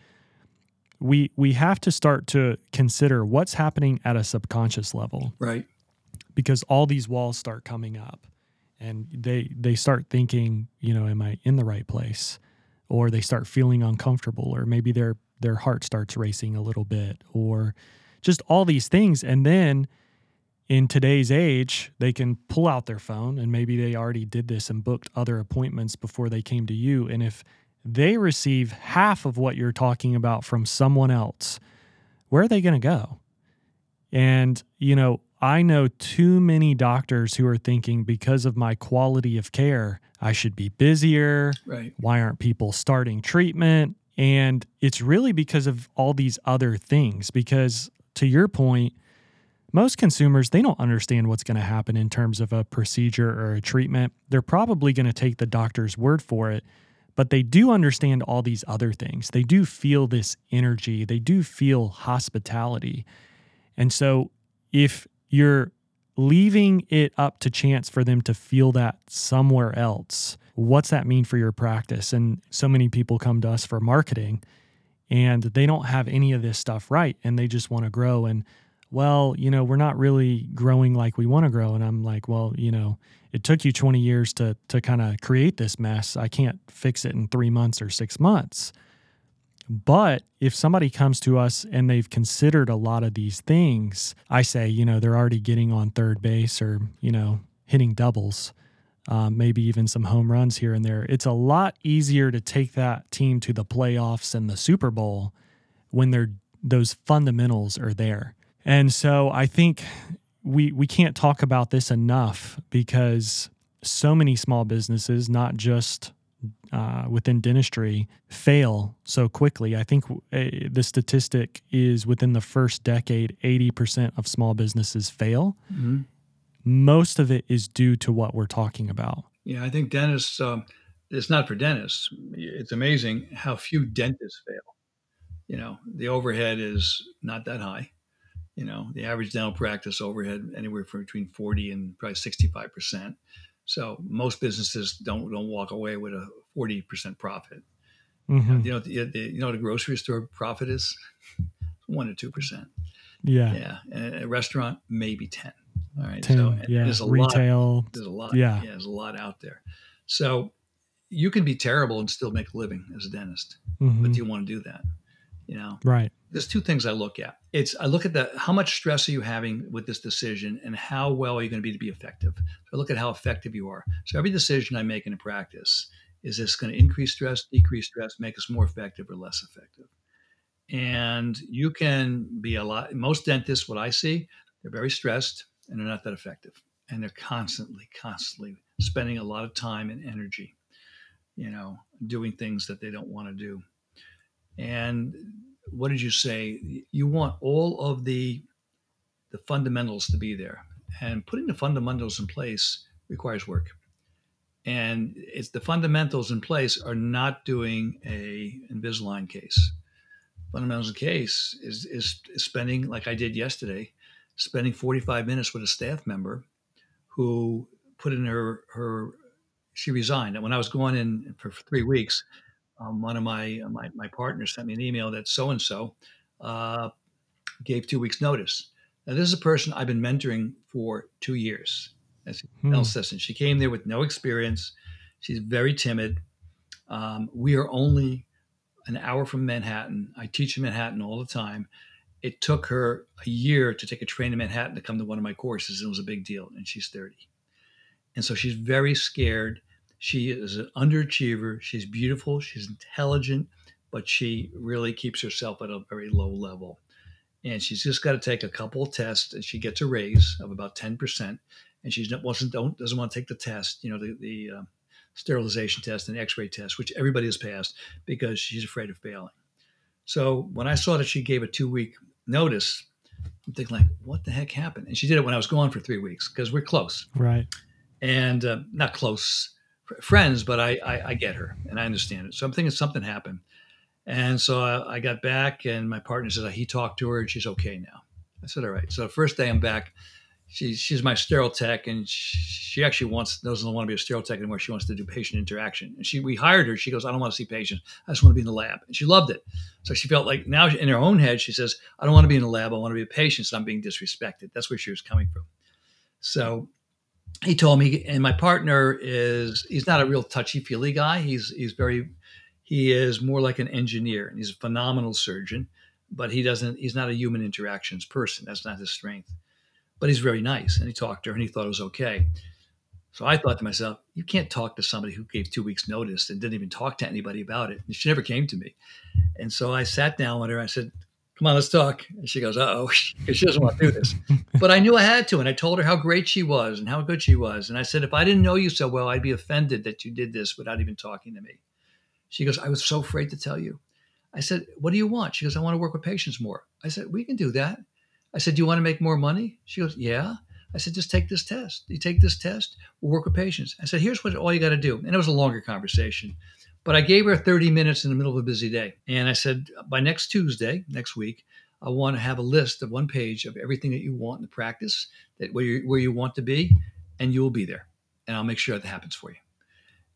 we we have to start to consider what's happening at a subconscious level. Right. Because all these walls start coming up and they they start thinking, you know, am I in the right place? Or they start feeling uncomfortable or maybe their their heart starts racing a little bit or just all these things. And then in today's age they can pull out their phone and maybe they already did this and booked other appointments before they came to you. And if they receive half of what you're talking about from someone else where are they going to go? And you know I know too many doctors who are thinking because of my quality of care, I should be busier. Right. Why aren't people starting treatment? And it's really because of all these other things. Because to your point, most consumers, they don't understand what's going to happen in terms of a procedure or a treatment. They're probably going to take the doctor's word for it, but they do understand all these other things. They do feel this energy, they do feel hospitality. And so if you're leaving it up to chance for them to feel that somewhere else. What's that mean for your practice? And so many people come to us for marketing and they don't have any of this stuff right and they just want to grow and well, you know, we're not really growing like we want to grow and I'm like, well, you know, it took you 20 years to to kind of create this mess. I can't fix it in 3 months or 6 months. But if somebody comes to us and they've considered a lot of these things, I say, you know, they're already getting on third base or, you know, hitting doubles, um, maybe even some home runs here and there. It's a lot easier to take that team to the playoffs and the Super Bowl when they're those fundamentals are there. And so I think we we can't talk about this enough because so many small businesses, not just uh, within dentistry fail so quickly. I think uh, the statistic is within the first decade, 80% of small businesses fail. Mm-hmm. Most of it is due to what we're talking about. Yeah, I think dentists, um, it's not for dentists. It's amazing how few dentists fail. You know, the overhead is not that high. You know, the average dental practice overhead anywhere from between 40 and probably 65%. So most businesses don't don't walk away with a forty percent profit. Mm-hmm. You know, the, the, you know what a grocery store profit is one to two percent. Yeah, yeah. And a restaurant maybe ten. All right, 10, so yeah. there's a retail. Lot, there's a lot. Yeah. yeah, there's a lot out there. So you can be terrible and still make a living as a dentist, mm-hmm. but do you want to do that? You know, right? There's two things I look at. It's I look at the how much stress are you having with this decision, and how well are you going to be to be effective. So I look at how effective you are. So every decision I make in a practice is this going to increase stress, decrease stress, make us more effective or less effective? And you can be a lot. Most dentists, what I see, they're very stressed and they're not that effective, and they're constantly, constantly spending a lot of time and energy, you know, doing things that they don't want to do and what did you say? You want all of the the fundamentals to be there, and putting the fundamentals in place requires work. And it's the fundamentals in place are not doing a Invisalign case. Fundamentals in case is, is spending like I did yesterday, spending 45 minutes with a staff member who put in her her she resigned. And when I was going in for three weeks, um, one of my, uh, my, my partners sent me an email that so and so gave two weeks notice. Now this is a person I've been mentoring for two years as hmm. assistant. She came there with no experience. She's very timid. Um, we are only an hour from Manhattan. I teach in Manhattan all the time. It took her a year to take a train to Manhattan to come to one of my courses. And it was a big deal. And she's 30. And so she's very scared she is an underachiever. She's beautiful. She's intelligent, but she really keeps herself at a very low level. And she's just got to take a couple of tests, and she gets a raise of about ten percent. And she wasn't don't doesn't want to take the test, you know, the the uh, sterilization test and X-ray test, which everybody has passed because she's afraid of failing. So when I saw that she gave a two-week notice, I'm thinking like, what the heck happened? And she did it when I was gone for three weeks because we're close, right? And uh, not close friends, but I, I, I get her and I understand it. So I'm thinking something happened. And so I, I, got back, and my partner said he talked to her and she's okay now. I said, all right. So the first day I'm back, she's she's my sterile tech, and she, she actually wants doesn't want to be a sterile tech anymore. She wants to do patient interaction. And she we hired her. She goes, I don't want to see patients. I just want to be in the lab. And she loved it. So she felt like now in her own head, she says, I don't want to be in the lab. I want to be a patient. So I'm being disrespected. That's where she was coming from. So he told me, and my partner is he's not a real touchy feely guy. He's he's very He is more like an engineer, and he's a phenomenal surgeon, but he doesn't. He's not a human interactions person. That's not his strength. But he's very nice, and he talked to her, and he thought it was okay. So I thought to myself, you can't talk to somebody who gave two weeks' notice and didn't even talk to anybody about it. And she never came to me. And so I sat down with her. And I said, come on, let's talk. And she goes, uh oh, because she doesn't want to do this. but I knew I had to. And I told her how great she was and how good she was. And I said, if I didn't know you so well, I'd be offended that you did this without even talking to me. She goes, I was so afraid to tell you. I said, what do you want? She goes, I want to work with patients more. I said, we can do that. I said, do you want to make more money? She goes, yeah. I said, just take this test. You take this test, we'll work with patients. I said, here's what all you got to do. And it was a longer conversation. But I gave her 30 minutes in the middle of a busy day. And I said, by next Tuesday, next week, I want to have a list of one page of everything that you want in the practice, that where you, where you want to be, and you will be there. And I'll make sure that happens for you.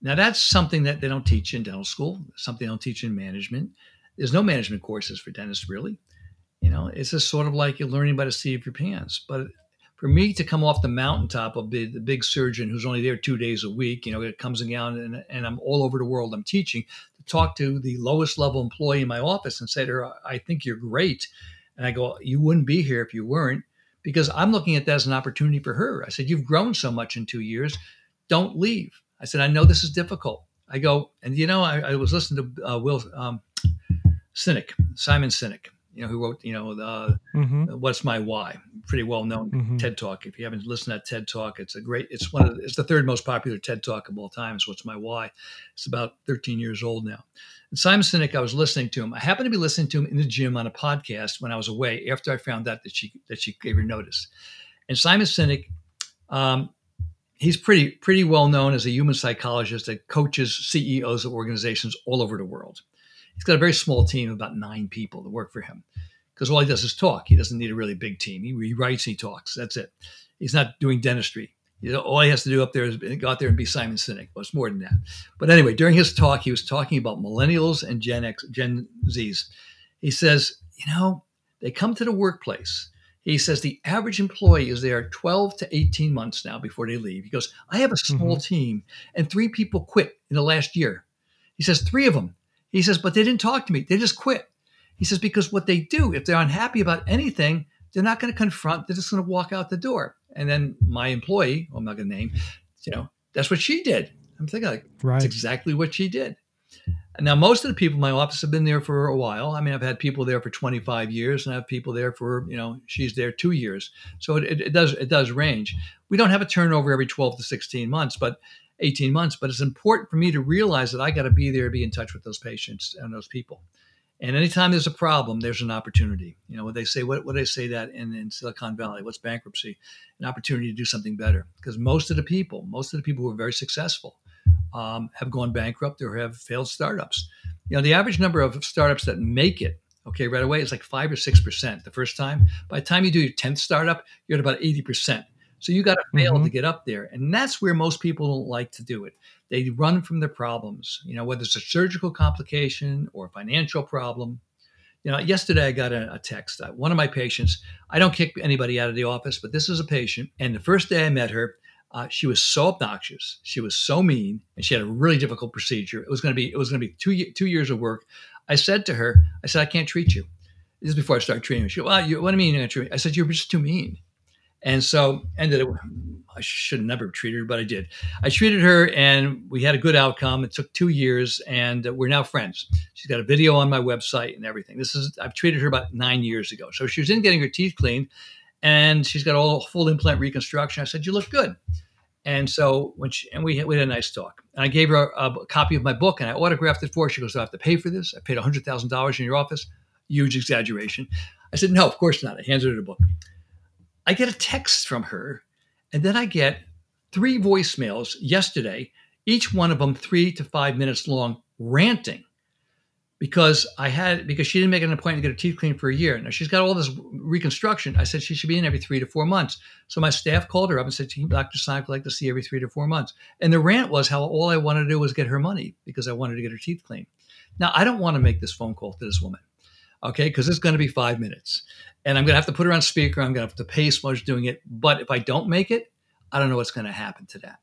Now, that's something that they don't teach in dental school, something they don't teach in management. There's no management courses for dentists, really. You know, it's just sort of like you're learning by the seat of your pants. But for me to come off the mountaintop of the, the big surgeon who's only there two days a week, you know, it comes down and, and I'm all over the world, I'm teaching, to talk to the lowest level employee in my office and say to her, I think you're great. And I go, You wouldn't be here if you weren't, because I'm looking at that as an opportunity for her. I said, You've grown so much in two years. Don't leave. I said, I know this is difficult. I go, and you know, I, I was listening to uh, Will um, Simon Sinek, you know, who wrote, you know, the, mm-hmm. "What's My Why," pretty well known mm-hmm. TED Talk. If you haven't listened to that TED Talk, it's a great. It's one of the, it's the third most popular TED Talk of all time. Is "What's My Why." It's about 13 years old now. And Simon Sinek, I was listening to him. I happened to be listening to him in the gym on a podcast when I was away after I found out that she that she gave her notice. And Simon Sinek, um, he's pretty pretty well known as a human psychologist that coaches CEOs of organizations all over the world. He's got a very small team of about nine people that work for him because all he does is talk. He doesn't need a really big team. He, he writes, he talks. That's it. He's not doing dentistry. You know, all he has to do up there is go out there and be Simon Sinek. Well, it's more than that. But anyway, during his talk, he was talking about millennials and Gen X, Gen Zs. He says, you know, they come to the workplace. He says the average employee is there 12 to 18 months now before they leave. He goes, I have a small mm-hmm. team and three people quit in the last year. He says, three of them he says, but they didn't talk to me. They just quit. He says, because what they do, if they're unhappy about anything, they're not going to confront, they're just going to walk out the door. And then my employee, I'm not going to name, you know, that's what she did. I'm thinking like, right. that's exactly what she did. Now most of the people in my office have been there for a while. I mean, I've had people there for 25 years and I have people there for, you know, she's there two years. So it, it, it does, it does range. We don't have a turnover every 12 to 16 months, but 18 months. But it's important for me to realize that I got to be there, be in touch with those patients and those people. And anytime there's a problem, there's an opportunity. You know, what they say, what, what they say that in, in Silicon Valley, what's bankruptcy? An opportunity to do something better. Because most of the people, most of the people who are very successful um, have gone bankrupt or have failed startups. You know, the average number of startups that make it, okay, right away is like five or 6% the first time. By the time you do your 10th startup, you're at about 80%. So you got to fail mm-hmm. to get up there. And that's where most people don't like to do it. They run from their problems, you know, whether it's a surgical complication or a financial problem. You know, yesterday I got a, a text. Uh, one of my patients, I don't kick anybody out of the office, but this is a patient. And the first day I met her, uh, she was so obnoxious. She was so mean, and she had a really difficult procedure. It was going to be it was going to be two two years of work. I said to her, I said, I can't treat you. This is before I started treating her. She, well, you, what do you mean you treat me? I said, you're just too mean. And so ended it. I should have never treated her, but I did. I treated her, and we had a good outcome. It took two years, and we're now friends. She's got a video on my website and everything. This is I've treated her about nine years ago. So she was in getting her teeth cleaned, and she's got all full implant reconstruction. I said, "You look good." And so when she, and we, we had a nice talk, and I gave her a, a copy of my book, and I autographed it for her. She goes, I have to pay for this? I paid hundred thousand dollars in your office." Huge exaggeration. I said, "No, of course not." I handed her the book. I get a text from her, and then I get three voicemails yesterday, each one of them three to five minutes long, ranting because I had because she didn't make an appointment to get her teeth cleaned for a year. Now she's got all this reconstruction. I said she should be in every three to four months. So my staff called her up and said, Dr. Sonick would like to see every three to four months. And the rant was how all I wanted to do was get her money because I wanted to get her teeth cleaned. Now I don't want to make this phone call to this woman okay? Because it's going to be five minutes. And I'm going to have to put her on speaker. I'm going to have to so much doing it. But if I don't make it, I don't know what's going to happen to that.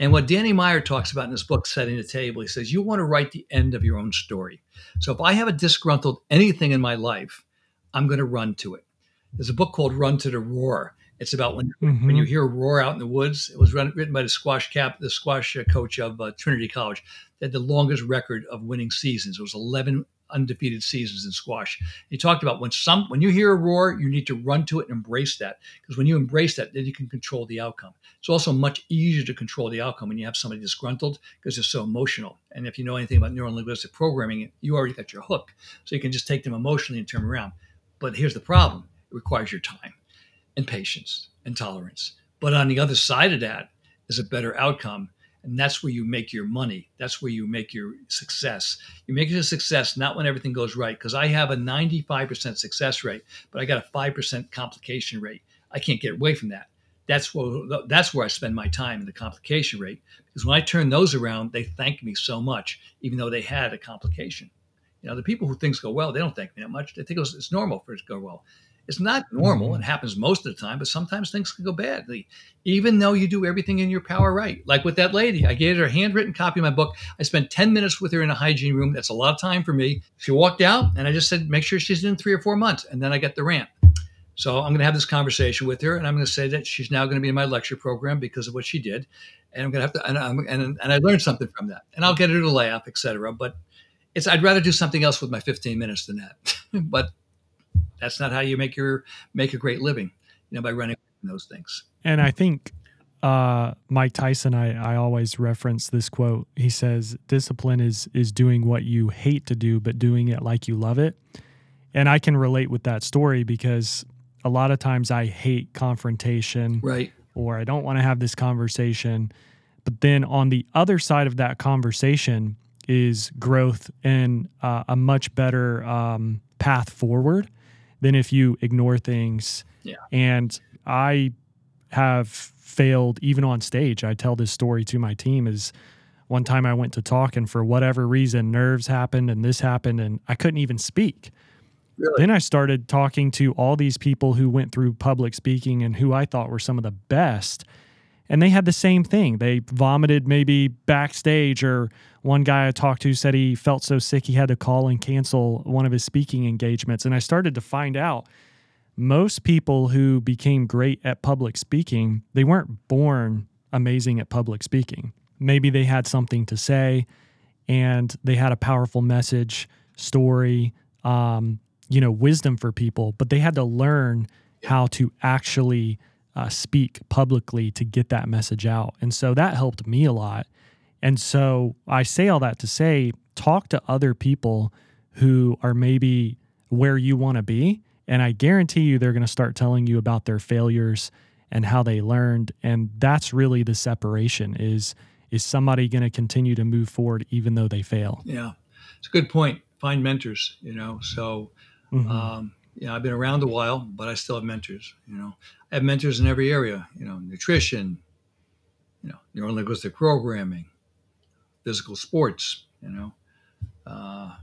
And what Danny Meyer talks about in his book, Setting the Table, he says, you want to write the end of your own story. So if I have a disgruntled anything in my life, I'm going to run to it. There's a book called Run to the Roar. It's about when, mm-hmm. when you hear a roar out in the woods. It was run, written by the squash cap, the squash coach of uh, Trinity College. Had the longest record of winning seasons. It was 11 undefeated seasons in squash. He talked about when some when you hear a roar, you need to run to it and embrace that because when you embrace that, then you can control the outcome. It's also much easier to control the outcome when you have somebody disgruntled because they're so emotional. And if you know anything about neurolinguistic programming, you already got your hook, so you can just take them emotionally and turn around. But here's the problem: it requires your time and patience and tolerance. But on the other side of that is a better outcome and that's where you make your money. That's where you make your success. You make it a success not when everything goes right because i have a 95% success rate but i got a 5% complication rate. I can't get away from that. That's where that's where i spend my time in the complication rate because when i turn those around they thank me so much even though they had a complication. You know the people who things go well they don't thank me that much. They think it's normal for it to go well it's not normal. Mm-hmm. It happens most of the time, but sometimes things can go badly, even though you do everything in your power right. Like with that lady, I gave her a handwritten copy of my book. I spent 10 minutes with her in a hygiene room. That's a lot of time for me. She walked out, and I just said, make sure she's in three or four months. And then I get the rant. So I'm going to have this conversation with her, and I'm going to say that she's now going to be in my lecture program because of what she did, and I'm going to have to, and, I'm, and, and I learned something from that, and I'll get her to laugh, etc. But it's I'd rather do something else with my 15 minutes than that. but that's not how you make your make a great living, you know, by running those things. And I think uh, Mike Tyson, I, I always reference this quote. He says, "Discipline is is doing what you hate to do, but doing it like you love it." And I can relate with that story because a lot of times I hate confrontation, right? Or I don't want to have this conversation. But then on the other side of that conversation is growth and uh, a much better um, path forward than if you ignore things. Yeah. And I have failed even on stage. I tell this story to my team is one time I went to talk and for whatever reason nerves happened and this happened and I couldn't even speak. Really? Then I started talking to all these people who went through public speaking and who I thought were some of the best and they had the same thing. They vomited maybe backstage, or one guy I talked to said he felt so sick he had to call and cancel one of his speaking engagements. And I started to find out most people who became great at public speaking, they weren't born amazing at public speaking. Maybe they had something to say and they had a powerful message, story, um, you know, wisdom for people, but they had to learn how to actually uh, speak publicly to get that message out. And so that helped me a lot. And so I say all that to say talk to other people who are maybe where you want to be. And I guarantee you they're going to start telling you about their failures and how they learned. And that's really the separation is is somebody going to continue to move forward even though they fail? Yeah, it's a good point. Find mentors, you know. So, mm-hmm. um, know, I've been around a while, but I still have mentors. You know, have mentors in every area. You know, nutrition, you know, neurolinguistic programming, physical sports. You know, uh,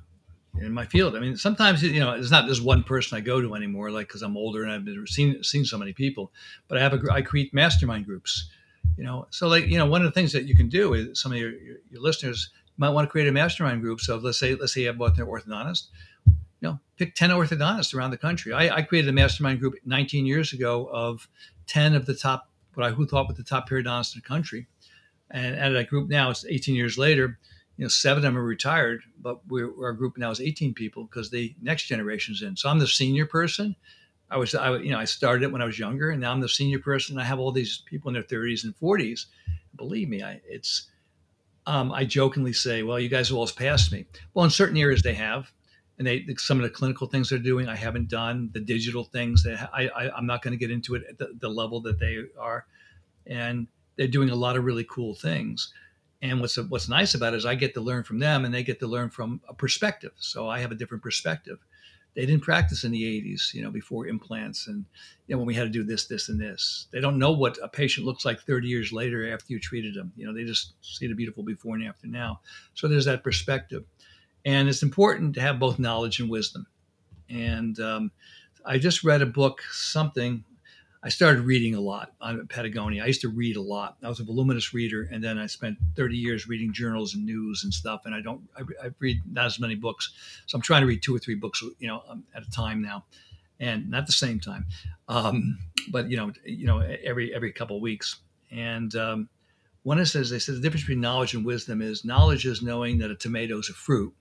in my field. I mean, sometimes you know, it's not just one person I go to anymore. Like because I'm older and I've been seen seen so many people. But I have a I create mastermind groups. You know, so like you know, one of the things that you can do is some of your, your, your listeners might want to create a mastermind group. So let's say let's say you have both an orthodontist you know, pick 10 orthodontists around the country. I, I, created a mastermind group 19 years ago of 10 of the top, what I who thought were the top periodontists in the country. And at that group now, it's 18 years later, you know, seven of them are retired, but our group now is 18 people because the next generation's in. So I'm the senior person. I was, I, you know, I started it when I was younger, and now I'm the senior person. I have all these people in their 30s and 40s. Believe me, I, it's, um, I jokingly say, well, you guys have all passed me. Well, in certain areas they have and they some of the clinical things they're doing I haven't done the digital things that I, I am not going to get into it at the, the, level that they are. And they're doing a lot of really cool things. And what's what's nice about it is I get to learn from them and they get to learn from a perspective. So I have a different perspective. They didn't practice in the 80s you know before implants and you know when we had to do this this and this. They don't know what a patient looks like 30 years later after you treated them. You know they just see the beautiful before and after now. So there's that perspective and it's important to have both knowledge and wisdom. And um, I just read a book, something I started reading a lot on Patagonia. I used to read a lot. I was a voluminous reader, and then I spent 30 years reading journals and news and stuff. And I don't, I, I read not as many books, so I'm trying to read two or three books, you know, um, at a time now, and not the same time, um, but you know, you know, every every couple of weeks. And um, one it says they said the difference between knowledge and wisdom is knowledge is knowing that a tomato is a fruit,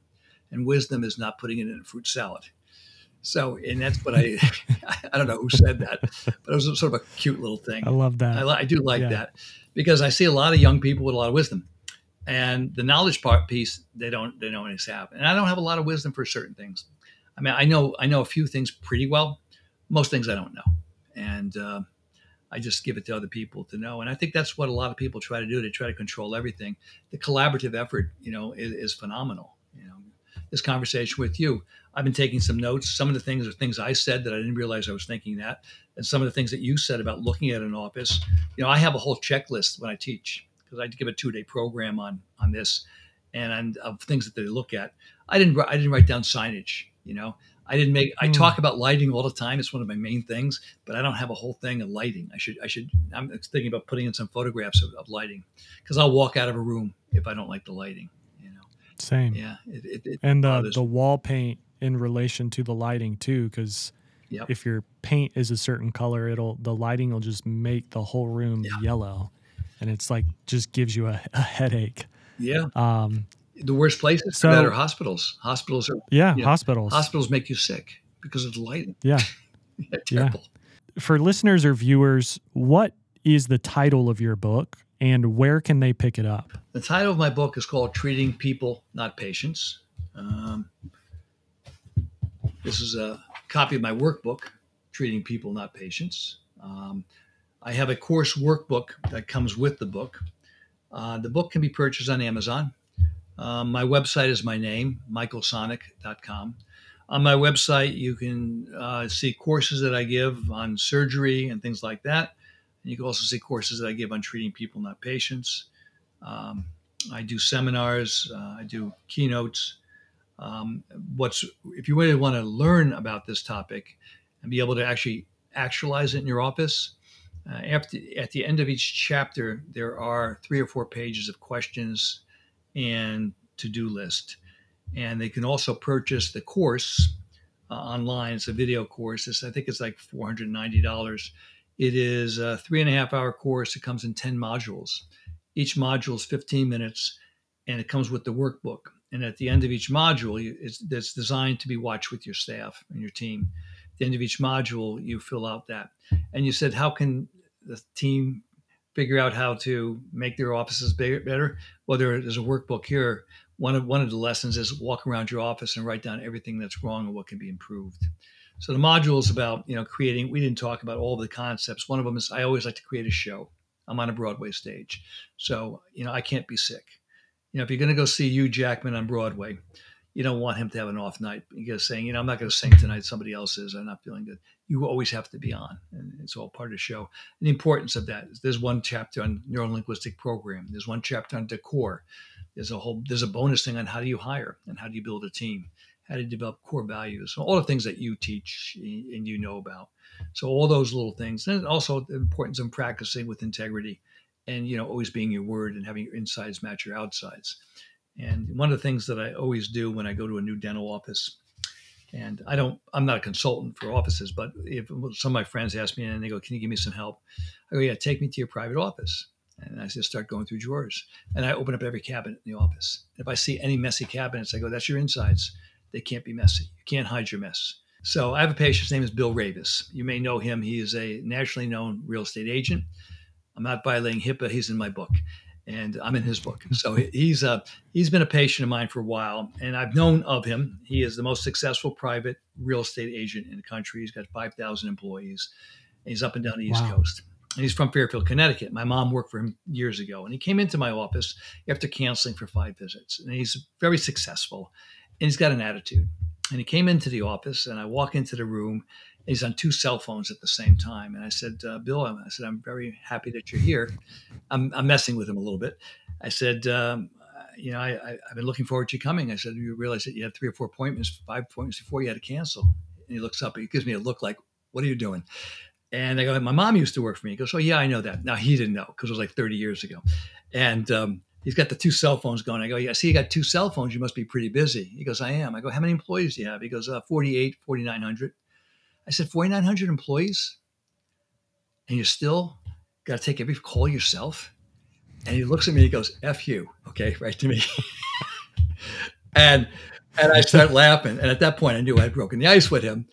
and wisdom is not putting it in a fruit salad. So, and that's what I, I don't know who said that, but it was sort of a cute little thing. I love that. I, I do like yeah. that because I see a lot of young people with a lot of wisdom and the knowledge part piece, they don't, they don't always have. And I don't have a lot of wisdom for certain things. I mean, I know, I know a few things pretty well. Most things I don't know. And, uh, I just give it to other people to know. And I think that's what a lot of people try to do. They try to control everything. The collaborative effort, you know, is, is phenomenal. You know, this conversation with you, I've been taking some notes. Some of the things are things I said that I didn't realize I was thinking that, and some of the things that you said about looking at an office. You know, I have a whole checklist when I teach because I give a two day program on on this, and, and of things that they look at. I didn't I didn't write down signage. You know, I didn't make. I talk hmm. about lighting all the time. It's one of my main things, but I don't have a whole thing of lighting. I should. I should. I'm thinking about putting in some photographs of, of lighting because I'll walk out of a room if I don't like the lighting. You. Same. Yeah. It, it, it and the the wall paint in relation to the lighting too because yep. if your paint is a certain color it'll the lighting will just make the whole room yeah. yellow and it's like just gives you a, a headache yeah um the worst places so, for that are hospitals hospitals are yeah hospitals know, hospitals make you sick because of the lighting yeah yeah for listeners or viewers what is the title of your book and where can they pick it up the title of my book is called treating people not patients um, this is a copy of my workbook, Treating People, Not Patients. Um, I have a course workbook that comes with the book. Uh, the book can be purchased on Amazon. Um, my website is my name, michaelsonick.com. On my website, you can uh, see courses that I give on surgery and things like that. And you can also see courses that I give on treating people, not patients. Um, I do seminars, uh, I do keynotes, um, what's if you really want to learn about this topic and be able to actually actualize it in your office uh, after, at the end of each chapter there are three or four pages of questions and to-do list. And they can also purchase the course uh, online. It's a video course. It's, i think it's like $490 it is a three and a half hour course it comes in 10 modules each module is 15 minutes and it comes with the workbook and at the end of each module, it's, it's designed to be watched with your staff and your team. At the end of each module, you fill out that. And you said, how can the team figure out how to make their offices better? Well, there's a workbook here. One of one of the lessons is walk around your office and write down everything that's wrong and what can be improved. So the module is about you know creating. We didn't talk about all the concepts. One of them is I always like to create a show. I'm on a Broadway stage, so you know I can't be sick you know, if you're going to go see Hugh Jackman on Broadway, you don't want him to have an off night. You are saying, you know, I'm not going to sing tonight. Somebody else is. I'm not feeling good. You always have to be on, and it's all part of the show. And the importance of that is there's one chapter on neurolinguistic program. There's one chapter on decor. There's a whole. There's a bonus thing on how do you hire and how do you build a team, how to develop core values. All the things that you teach and you know about. So all those little things, and also the importance of practicing with integrity and you know always being your word and having your insides match your outsides. And one of the things that i always do when i go to a new dental office and i don't i'm not a consultant for offices but if some of my friends ask me and they go can you give me some help? I go yeah take me to your private office. And i just start going through drawers. And i open up every cabinet in the office. If i see any messy cabinets i go that's your insides they can't be messy you can't hide your mess so i have a patient his name is bill raveis you may know him he is a nationally known real estate agent I'm not violating HIPAA. He's in my book, and I'm in his book. So he's a he's been a patient of mine for a while, and I've known of him. He is the most successful private real estate agent in the country. He's got 5,000 employees. he's up and down the East wow. Coast. And he's from Fairfield, Connecticut. My mom worked for him years ago, and he came into my office after canceling for five visits. And he's very successful, and he's got an attitude. And he came into the office, and I walk into the room, he's on two cell phones at the same time. And I said, uh, Bill, I said, I'm very happy that you're here. I'm, I'm messing with him a little bit. I said, um, you know, I, have been looking forward to you coming. I said, you realize that you had three or four appointments, five appointments before you had to cancel. And he looks up, he gives me a look like, what are you doing? And I go, my mom used to work for me. He goes, oh yeah, I know that. Now he didn't know because it was like 30 years ago. And um, he's got the two cell phones going. I go, yeah, see, you got two cell phones. You must be pretty busy. He goes, I am. I go, how many employees do you have? He goes, uh, 48, 4,900. I said, 4,900 employees? And you still got to take every call yourself? And he looks at me, he goes, F you. Okay, right to me. and and I start laughing. And at that point, I knew I had broken the ice with him.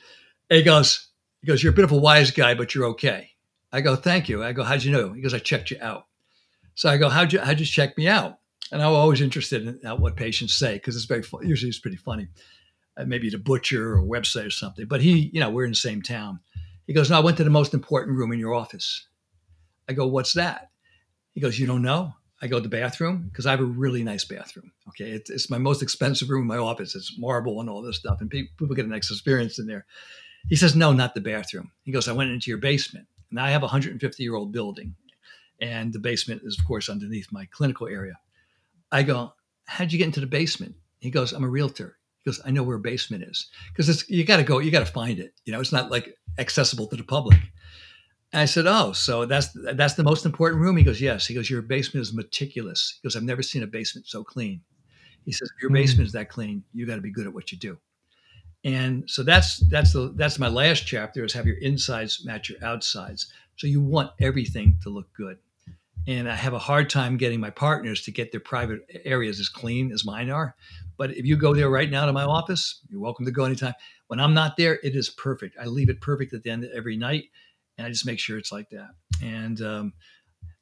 And he goes, he goes, you're a bit of a wise guy, but you're okay. I go, thank you. I go, how'd you know? He goes, I checked you out. So I go, how'd you, how'd you check me out? And I'm always interested in what patients say because it's very usually it's pretty funny. Uh, maybe the butcher or website or something. But he, you know, we're in the same town. He goes, no, I went to the most important room in your office. I go, what's that? He goes, you don't know? I go to the bathroom because I have a really nice bathroom. Okay, it's, it's, my most expensive room in my office. It's marble and all this stuff, and people get an experience in there. He says, "No, not the bathroom." He goes, "I went into your basement, and I have a 150 year old building, and the basement is, of course, underneath my clinical area." I go, "How'd you get into the basement?" He goes, "I'm a realtor." He goes, "I know where a basement is because it's you got to go, you got to find it. You know, it's not like accessible to the public." And I said, "Oh, so that's that's the most important room." He goes, "Yes." He goes, "Your basement is meticulous." He goes, "I've never seen a basement so clean." He says, "If your basement mm. is that clean, you got to be good at what you do." And so that's that's the that's my last chapter is have your insides match your outsides. So you want everything to look good. And I have a hard time getting my partners to get their private areas as clean as mine are. But if you go there right now to my office, you're welcome to go anytime. When I'm not there, it is perfect. I leave it perfect at the end of every night and I just make sure it's like that. And um,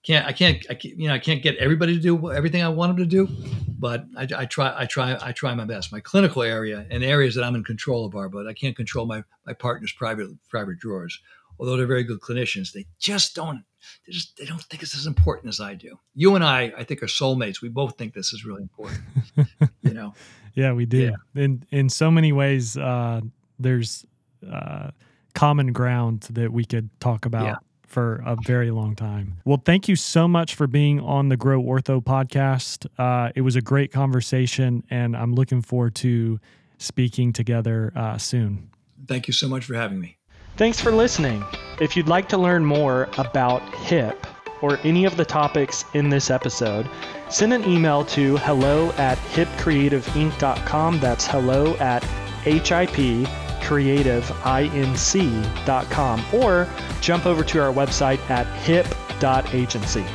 can't I can't I can't, you know I can't get everybody to do everything I want them to do, but I, I, try I try I try my best. My clinical area and areas that I'm in control of are, but I can't control my my partner's private private drawers. Although they're very good clinicians, they just don't they just they don't think it's as important as I do. You and I, I think, are soulmates. We both think this is really important. you know. Yeah, we do. Yeah. In in so many ways, uh, there's. Uh, common ground that we could talk about yeah. for a very long time. Well, thank you so much for being on the Grow Ortho podcast. Uh, it was a great conversation, and I'm looking forward to speaking together uh, soon. Thank you so much for having me. Thanks for listening. If you'd like to learn more about HIP or any of the topics in this episode, send an email to hello at hipcreativeinc.com. That's hello at HIP creativeinc.com or jump over to our website at hip.agency.